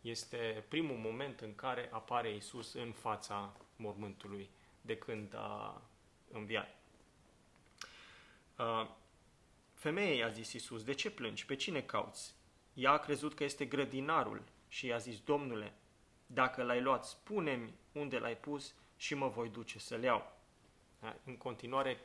Este primul moment în care apare Isus în fața mormântului de când a înviat. Femeie, i-a zis Isus, de ce plângi? Pe cine cauți? Ea a crezut că este grădinarul și i-a zis, Domnule, dacă l-ai luat, spune-mi unde l-ai pus și mă voi duce să-l iau. În continuare,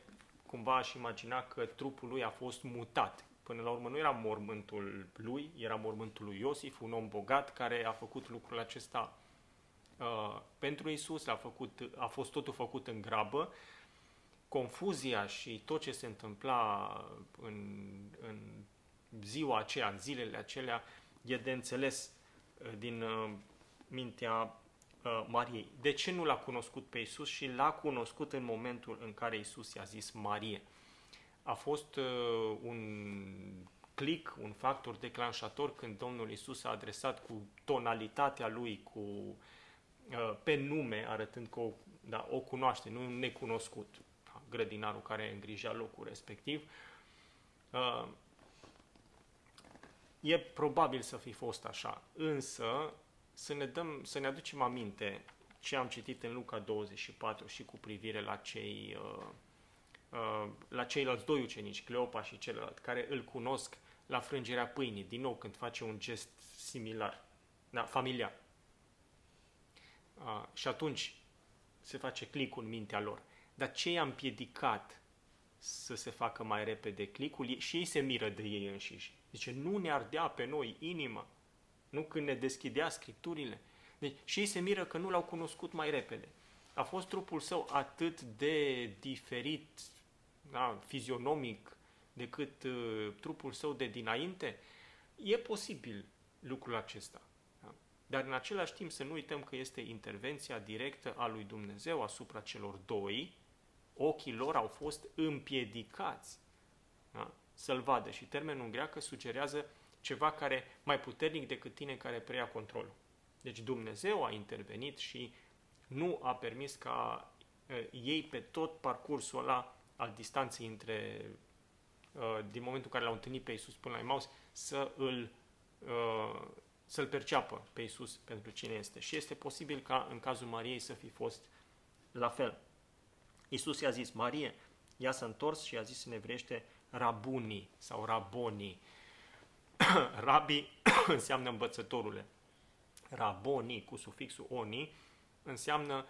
cumva aș imagina că trupul lui a fost mutat. Până la urmă nu era mormântul lui, era mormântul lui Iosif, un om bogat care a făcut lucrul acesta uh, pentru Isus, a, făcut, a fost totul făcut în grabă. Confuzia și tot ce se întâmpla în, în ziua aceea, în zilele acelea, e de înțeles uh, din uh, mintea Uh, Mariei. De ce nu l-a cunoscut pe Isus și l-a cunoscut în momentul în care Isus i-a zis Marie? A fost uh, un click, un factor declanșator când Domnul Isus a adresat cu tonalitatea lui, cu uh, pe nume, arătând că o, da, o cunoaște, nu un necunoscut, da, grădinarul care îngrija locul respectiv. Uh, E probabil să fi fost așa, însă să ne, dăm, să ne aducem aminte ce am citit în Luca 24 și cu privire la cei uh, uh, la ceilalți doi ucenici, Cleopa și celălalt, care îl cunosc la frângerea pâinii, din nou când face un gest similar, da, familiar. Uh, și atunci se face clicul în mintea lor. Dar ce i-a împiedicat să se facă mai repede clicul? Și ei se miră de ei înșiși. Zice, nu ne ardea pe noi inima, nu când ne deschidea scripturile. Deci, și ei se miră că nu l-au cunoscut mai repede. A fost trupul său atât de diferit, da, fizionomic, decât uh, trupul său de dinainte? E posibil lucrul acesta. Da? Dar în același timp să nu uităm că este intervenția directă a lui Dumnezeu asupra celor doi, ochii lor au fost împiedicați da? să-l vadă. Și termenul în greacă sugerează ceva care mai puternic decât tine care preia controlul. Deci Dumnezeu a intervenit și nu a permis ca uh, ei pe tot parcursul ăla al distanței între uh, din momentul în care l-au întâlnit pe Iisus până la Emaus să îl uh, să-l perceapă pe Iisus pentru cine este. Și este posibil ca în cazul Mariei să fi fost la fel. Iisus i-a zis, Marie, ea s-a întors și a zis în evrește rabunii sau rabonii. [COUGHS] Rabi [COUGHS] înseamnă învățătorule. Rabonii cu sufixul oni înseamnă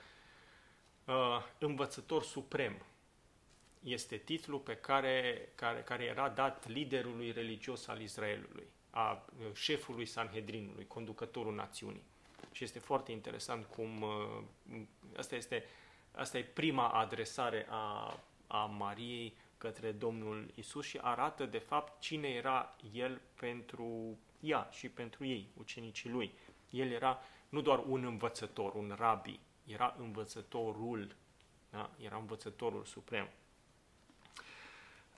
uh, învățător suprem. Este titlul pe care, care, care era dat liderului religios al Israelului, a uh, șefului Sanhedrinului, conducătorul națiunii. Și este foarte interesant cum uh, asta este, asta e prima adresare a, a Mariei către Domnul Isus și arată de fapt cine era El pentru ea și pentru ei, ucenicii lui. El era nu doar un învățător, un rabi, era învățătorul, da? era învățătorul suprem.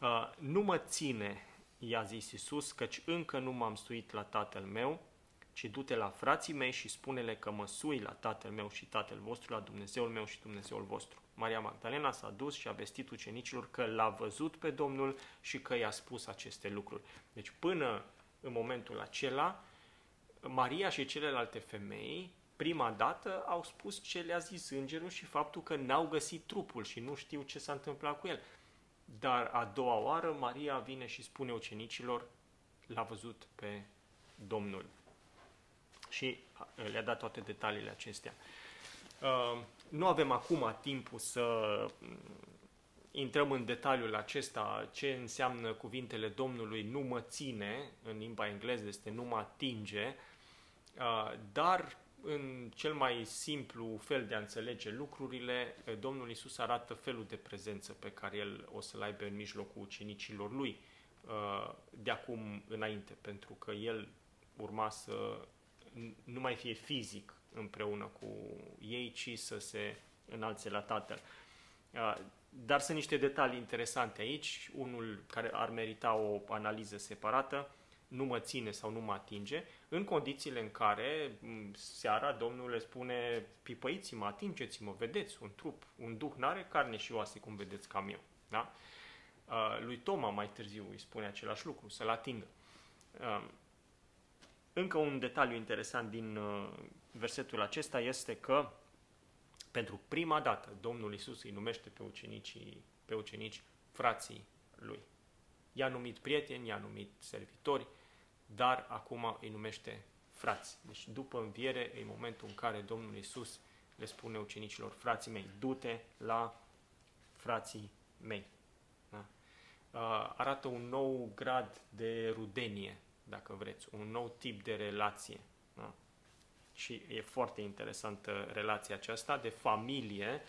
Uh, nu mă ține, i-a zis Isus, căci încă nu m-am stuit la tatăl meu, ci du-te la frații mei și spune-le că mă sui la tatăl meu și tatăl vostru, la Dumnezeul meu și Dumnezeul vostru. Maria Magdalena s-a dus și a vestit ucenicilor că l-a văzut pe Domnul și că i-a spus aceste lucruri. Deci până în momentul acela, Maria și celelalte femei, prima dată, au spus ce le-a zis îngerul și faptul că n-au găsit trupul și nu știu ce s-a întâmplat cu el. Dar a doua oară, Maria vine și spune ucenicilor, l-a văzut pe Domnul. Și le-a dat toate detaliile acestea. Uh, nu avem acum timpul să mm, intrăm în detaliul acesta, ce înseamnă cuvintele Domnului nu mă ține, în limba engleză este nu mă atinge, uh, dar în cel mai simplu fel de a înțelege lucrurile, Domnul Isus arată felul de prezență pe care El o să-l aibă în mijlocul ucenicilor Lui uh, de acum înainte, pentru că El urma să nu mai fie fizic împreună cu ei, ci să se înalțe la Tatăl. Uh, dar sunt niște detalii interesante aici, unul care ar merita o analiză separată, nu mă ține sau nu mă atinge, în condițiile în care seara Domnul le spune pipăiți-mă, atingeți-mă, vedeți, un trup, un duh n-are carne și oase, cum vedeți cam eu. Da? Uh, lui Toma mai târziu îi spune același lucru, să-l atingă. Uh, încă un detaliu interesant din uh, versetul acesta este că pentru prima dată Domnul Isus îi numește pe ucenicii, pe ucenici frații lui. I-a numit prieteni, i-a numit servitori, dar acum îi numește frați. Deci după înviere e momentul în care Domnul Isus le spune ucenicilor, frații mei, du-te la frații mei. Da? Arată un nou grad de rudenie, dacă vreți, un nou tip de relație. Da? Și e foarte interesantă relația aceasta de familie.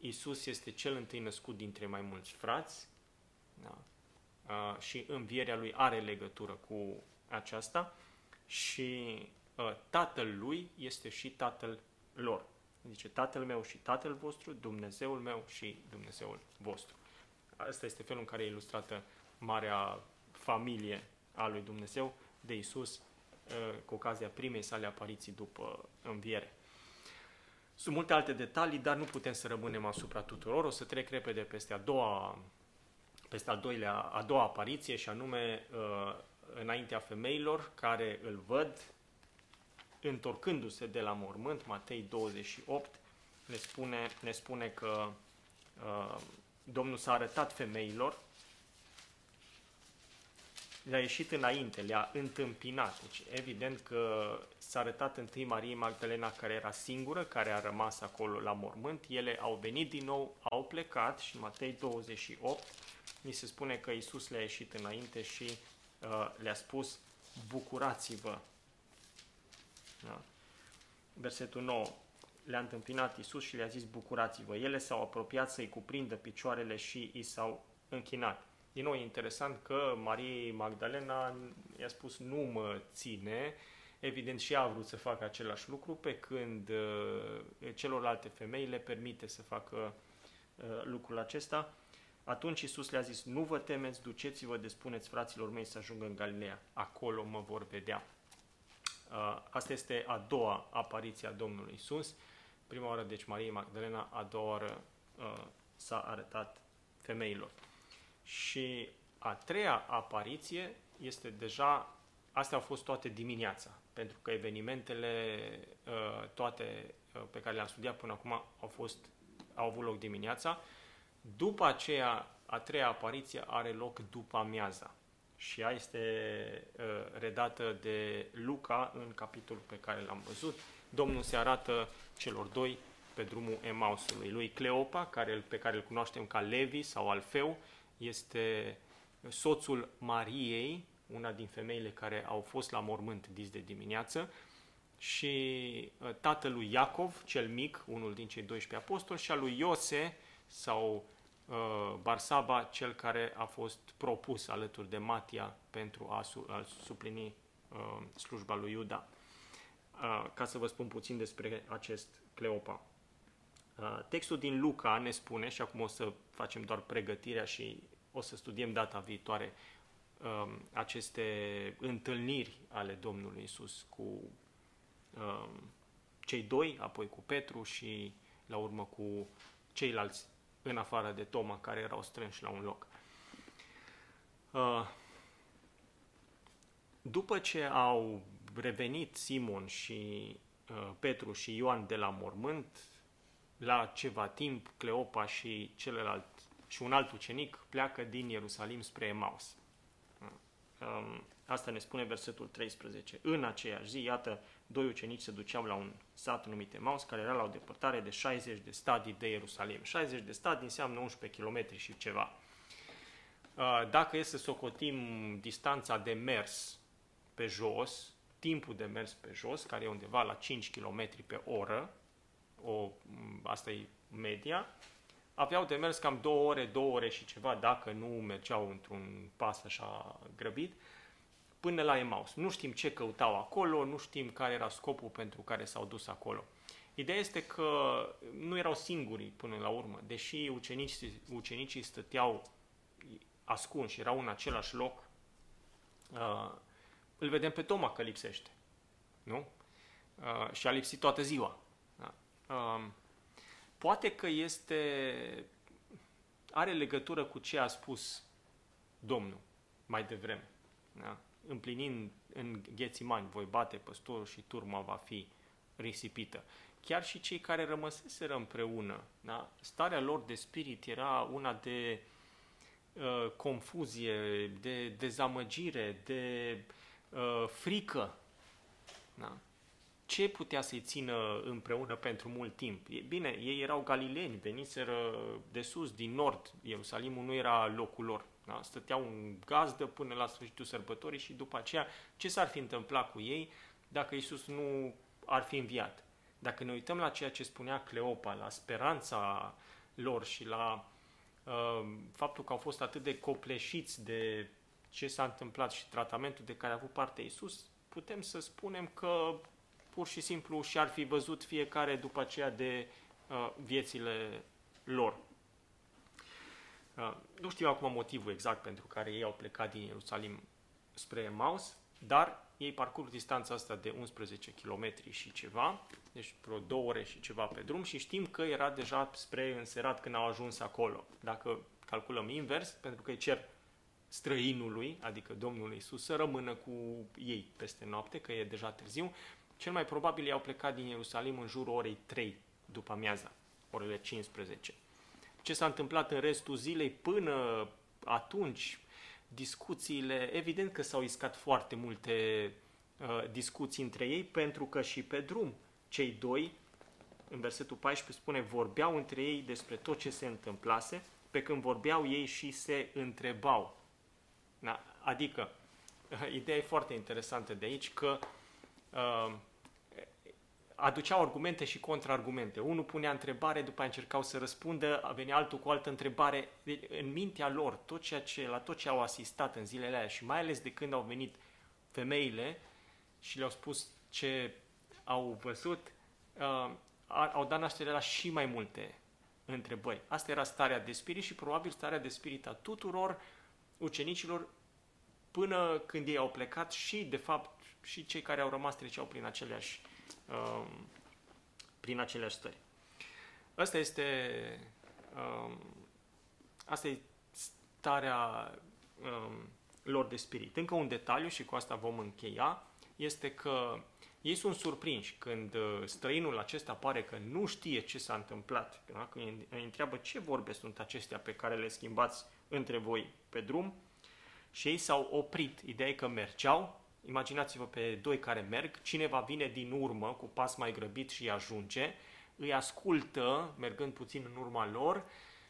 Isus este cel întâi născut dintre mai mulți frați da? și învierea lui are legătură cu aceasta și uh, tatăl lui este și tatăl lor. Zice, tatăl meu și tatăl vostru, Dumnezeul meu și Dumnezeul vostru. Asta este felul în care e ilustrată marea familie a lui Dumnezeu de Isus uh, cu ocazia primei sale apariții după înviere. Sunt multe alte detalii, dar nu putem să rămânem asupra tuturor. O să trec repede peste a doua, peste a, doilea, a doua apariție și anume uh, înaintea femeilor care îl văd întorcându-se de la mormânt, Matei 28, ne spune, ne spune că uh, Domnul s-a arătat femeilor, le-a ieșit înainte, le-a întâmpinat. Deci, evident că s-a arătat întâi Mariei Magdalena, care era singură, care a rămas acolo la mormânt. Ele au venit din nou, au plecat și în Matei 28 mi se spune că Isus le-a ieșit înainte și uh, le-a spus, bucurați-vă. Da? Versetul 9 le-a întâmpinat Isus și le-a zis bucurați-vă. Ele s-au apropiat să-i cuprindă picioarele și i s-au închinat. Din nou, e interesant că Marie Magdalena i-a spus nu mă ține, evident și ea a vrut să facă același lucru, pe când uh, celorlalte femei le permite să facă uh, lucrul acesta. Atunci Isus le-a zis, nu vă temeți, duceți-vă de spuneți fraților mei să ajungă în Galileea, acolo mă vor vedea. Uh, asta este a doua apariție a Domnului Isus. Prima oară, deci, Marie Magdalena, a doua oară uh, s-a arătat femeilor. Și a treia apariție este deja, astea au fost toate dimineața, pentru că evenimentele uh, toate uh, pe care le-am studiat până acum au, fost, au avut loc dimineața. După aceea, a treia apariție are loc după amiaza și ea este uh, redată de Luca în capitolul pe care l-am văzut. Domnul se arată celor doi pe drumul Emausului. Lui Cleopa, care, pe care îl cunoaștem ca Levi sau Alfeu, este soțul Mariei, una din femeile care au fost la mormânt dis de dimineață, și uh, tatălui Iacov, cel mic, unul din cei 12 apostoli, și a lui Iose sau uh, Barsaba, cel care a fost propus alături de Matia pentru a, su- a suplini uh, slujba lui Iuda. Uh, ca să vă spun puțin despre acest Cleopa. Uh, textul din Luca ne spune, și acum o să facem doar pregătirea și o să studiem data viitoare um, aceste întâlniri ale Domnului Isus cu um, cei doi, apoi cu Petru și la urmă cu ceilalți în afară de Toma, care erau strânși la un loc. Uh, după ce au revenit Simon și uh, Petru și Ioan de la mormânt, la ceva timp Cleopa și celălalt și un alt ucenic pleacă din Ierusalim spre Emaus. Um, asta ne spune versetul 13. În aceeași zi, iată, doi ucenici se duceau la un sat numit Emaus, care era la o depărtare de 60 de stadii de Ierusalim. 60 de stadii înseamnă 11 km și ceva. Uh, dacă e să socotim distanța de mers pe jos, timpul de mers pe jos, care e undeva la 5 km pe oră, o, asta e media, aveau de mers cam două ore, două ore și ceva, dacă nu mergeau într-un pas așa grăbit, până la Emaus. Nu știm ce căutau acolo, nu știm care era scopul pentru care s-au dus acolo. Ideea este că nu erau singuri până la urmă, deși ucenicii, ucenicii stăteau ascunși, erau în același loc, uh, îl vedem pe Toma că lipsește, nu? Uh, și a lipsit toată ziua. Da? Uh, poate că este are legătură cu ce a spus Domnul mai devreme. Da? Împlinind în Ghețimani, voi bate păstorul și turma va fi risipită. Chiar și cei care rămăseseră împreună, da? starea lor de spirit era una de uh, confuzie, de dezamăgire, de uh, frică. Da? Ce putea să-i țină împreună pentru mult timp? E, bine, ei erau galileni, veniseră de sus, din nord. Ierusalimul nu era locul lor. Da? Stăteau în gazdă până la sfârșitul sărbătorii și după aceea ce s-ar fi întâmplat cu ei dacă Isus nu ar fi înviat? Dacă ne uităm la ceea ce spunea Cleopa, la speranța lor și la uh, faptul că au fost atât de copleșiți de ce s-a întâmplat și tratamentul de care a avut parte Isus, putem să spunem că pur și simplu și-ar fi văzut fiecare după aceea de uh, viețile lor. Uh, nu știu acum motivul exact pentru care ei au plecat din Ierusalim spre Emaus, dar ei parcurg distanța asta de 11 km și ceva, deci vreo două ore și ceva pe drum și știm că era deja spre înserat când au ajuns acolo. Dacă calculăm invers, pentru că îi cer străinului, adică Domnul Isus, să rămână cu ei peste noapte, că e deja târziu. Cel mai probabil ei au plecat din Ierusalim în jurul orei 3 după amiaza, orele 15. Ce s-a întâmplat în restul zilei până atunci, discuțiile, evident că s-au iscat foarte multe uh, discuții între ei, pentru că și pe drum cei doi, în versetul 14 spune, vorbeau între ei despre tot ce se întâmplase, pe când vorbeau ei și se întrebau. Da? Adică, [LAUGHS] ideea e foarte interesantă de aici că uh, aduceau argumente și contraargumente. Unul punea întrebare, după aia încercau să răspundă, venea altul cu o altă întrebare. Deci, în mintea lor, tot ceea ce, la tot ce au asistat în zilele alea și mai ales de când au venit femeile și le-au spus ce au văzut, uh, au dat naștere la și mai multe întrebări. Asta era starea de spirit și probabil starea de spirit a tuturor ucenicilor până când ei au plecat și, de fapt, și cei care au rămas treceau prin aceleași, um, prin aceleași stări. Asta este, um, asta e starea um, lor de spirit. Încă un detaliu și cu asta vom încheia, este că ei sunt surprinși când uh, străinul acesta pare că nu știe ce s-a întâmplat. Da? Când îi întreabă ce vorbe sunt acestea pe care le schimbați între voi pe drum și ei s-au oprit. Ideea e că mergeau, imaginați-vă pe doi care merg, cineva vine din urmă cu pas mai grăbit și ajunge, îi ascultă, mergând puțin în urma lor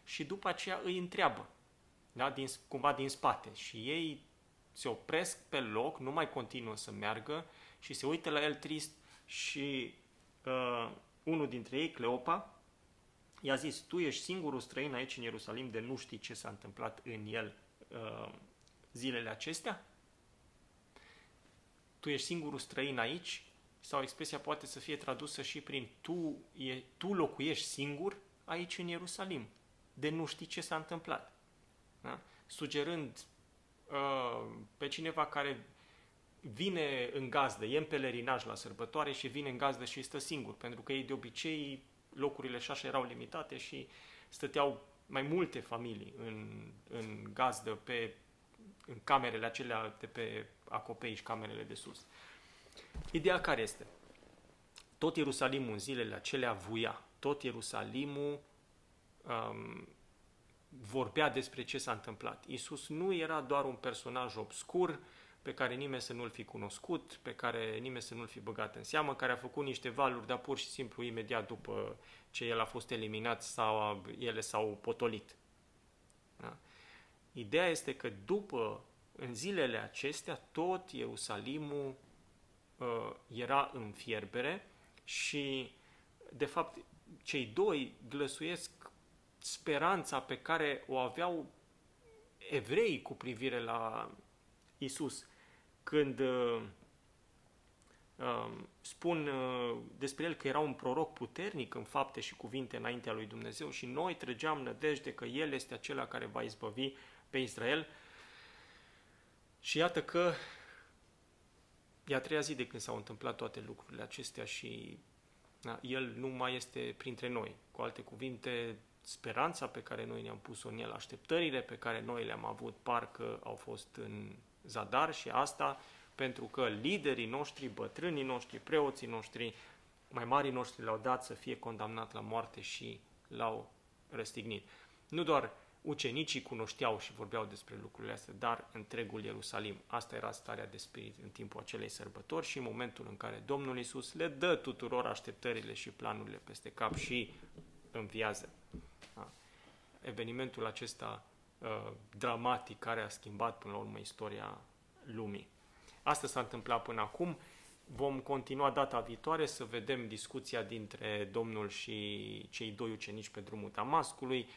și după aceea îi întreabă, da? din, cumva din spate. Și ei se opresc pe loc, nu mai continuă să meargă și se uită la el trist și uh, unul dintre ei, Cleopa, i-a zis, tu ești singurul străin aici în Ierusalim de nu știi ce s-a întâmplat în el uh, zilele acestea? Tu ești singurul străin aici? Sau expresia poate să fie tradusă și prin tu, e, tu locuiești singur aici în Ierusalim, de nu știi ce s-a întâmplat. Da? Sugerând uh, pe cineva care vine în gazdă, e în pelerinaj la sărbătoare și vine în gazdă și stă singur, pentru că ei de obicei locurile și așa erau limitate și stăteau mai multe familii în, în gazdă pe în camerele acelea de pe acoperiș, camerele de sus. Ideea care este? Tot Ierusalimul în zilele acelea vuia. Tot Ierusalimul um, vorbea despre ce s-a întâmplat. Isus nu era doar un personaj obscur pe care nimeni să nu-l fi cunoscut, pe care nimeni să nu-l fi băgat în seamă, care a făcut niște valuri, dar pur și simplu imediat după ce el a fost eliminat sau ele s-au potolit. Da? Ideea este că după, în zilele acestea, tot Ierusalimul uh, era în fierbere și, de fapt, cei doi glăsuiesc speranța pe care o aveau evrei cu privire la Isus când uh, uh, spun uh, despre el că era un proroc puternic în fapte și cuvinte înaintea lui Dumnezeu și noi trăgeam nădejde că el este acela care va izbăvi pe Israel. Și iată că e a treia zi de când s-au întâmplat toate lucrurile acestea și da, el nu mai este printre noi. Cu alte cuvinte, speranța pe care noi ne-am pus-o în el, așteptările pe care noi le-am avut, parcă au fost în zadar și asta pentru că liderii noștri, bătrânii noștri, preoții noștri, mai marii noștri l-au dat să fie condamnat la moarte și l-au răstignit. Nu doar ucenicii cunoșteau și vorbeau despre lucrurile astea, dar întregul Ierusalim. Asta era starea de spirit în timpul acelei sărbători și în momentul în care Domnul Isus le dă tuturor așteptările și planurile peste cap și înviază. Da. Evenimentul acesta uh, dramatic care a schimbat până la urmă istoria lumii. Asta s-a întâmplat până acum. Vom continua data viitoare să vedem discuția dintre Domnul și cei doi ucenici pe drumul Damascului,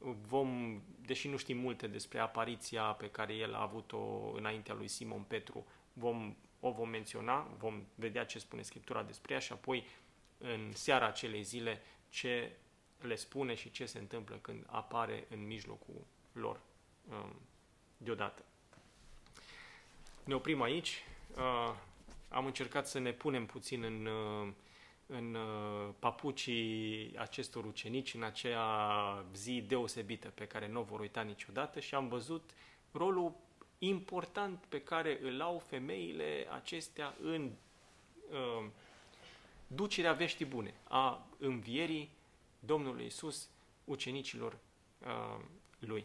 vom, deși nu știm multe despre apariția pe care el a avut-o înaintea lui Simon Petru, vom, o vom menționa, vom vedea ce spune Scriptura despre ea și apoi în seara acelei zile ce le spune și ce se întâmplă când apare în mijlocul lor um, deodată. Ne oprim aici. Uh, am încercat să ne punem puțin în uh, în uh, papucii acestor ucenici în acea zi deosebită pe care nu o vor uita niciodată și am văzut rolul important pe care îl au femeile acestea în uh, ducerea veștii bune a învierii Domnului Isus ucenicilor uh, lui.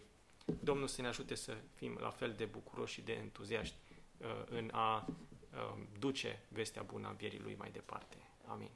Domnul să ne ajute să fim la fel de bucuroși și de entuziaști uh, în a uh, duce vestea bună a învierii lui mai departe. Amin.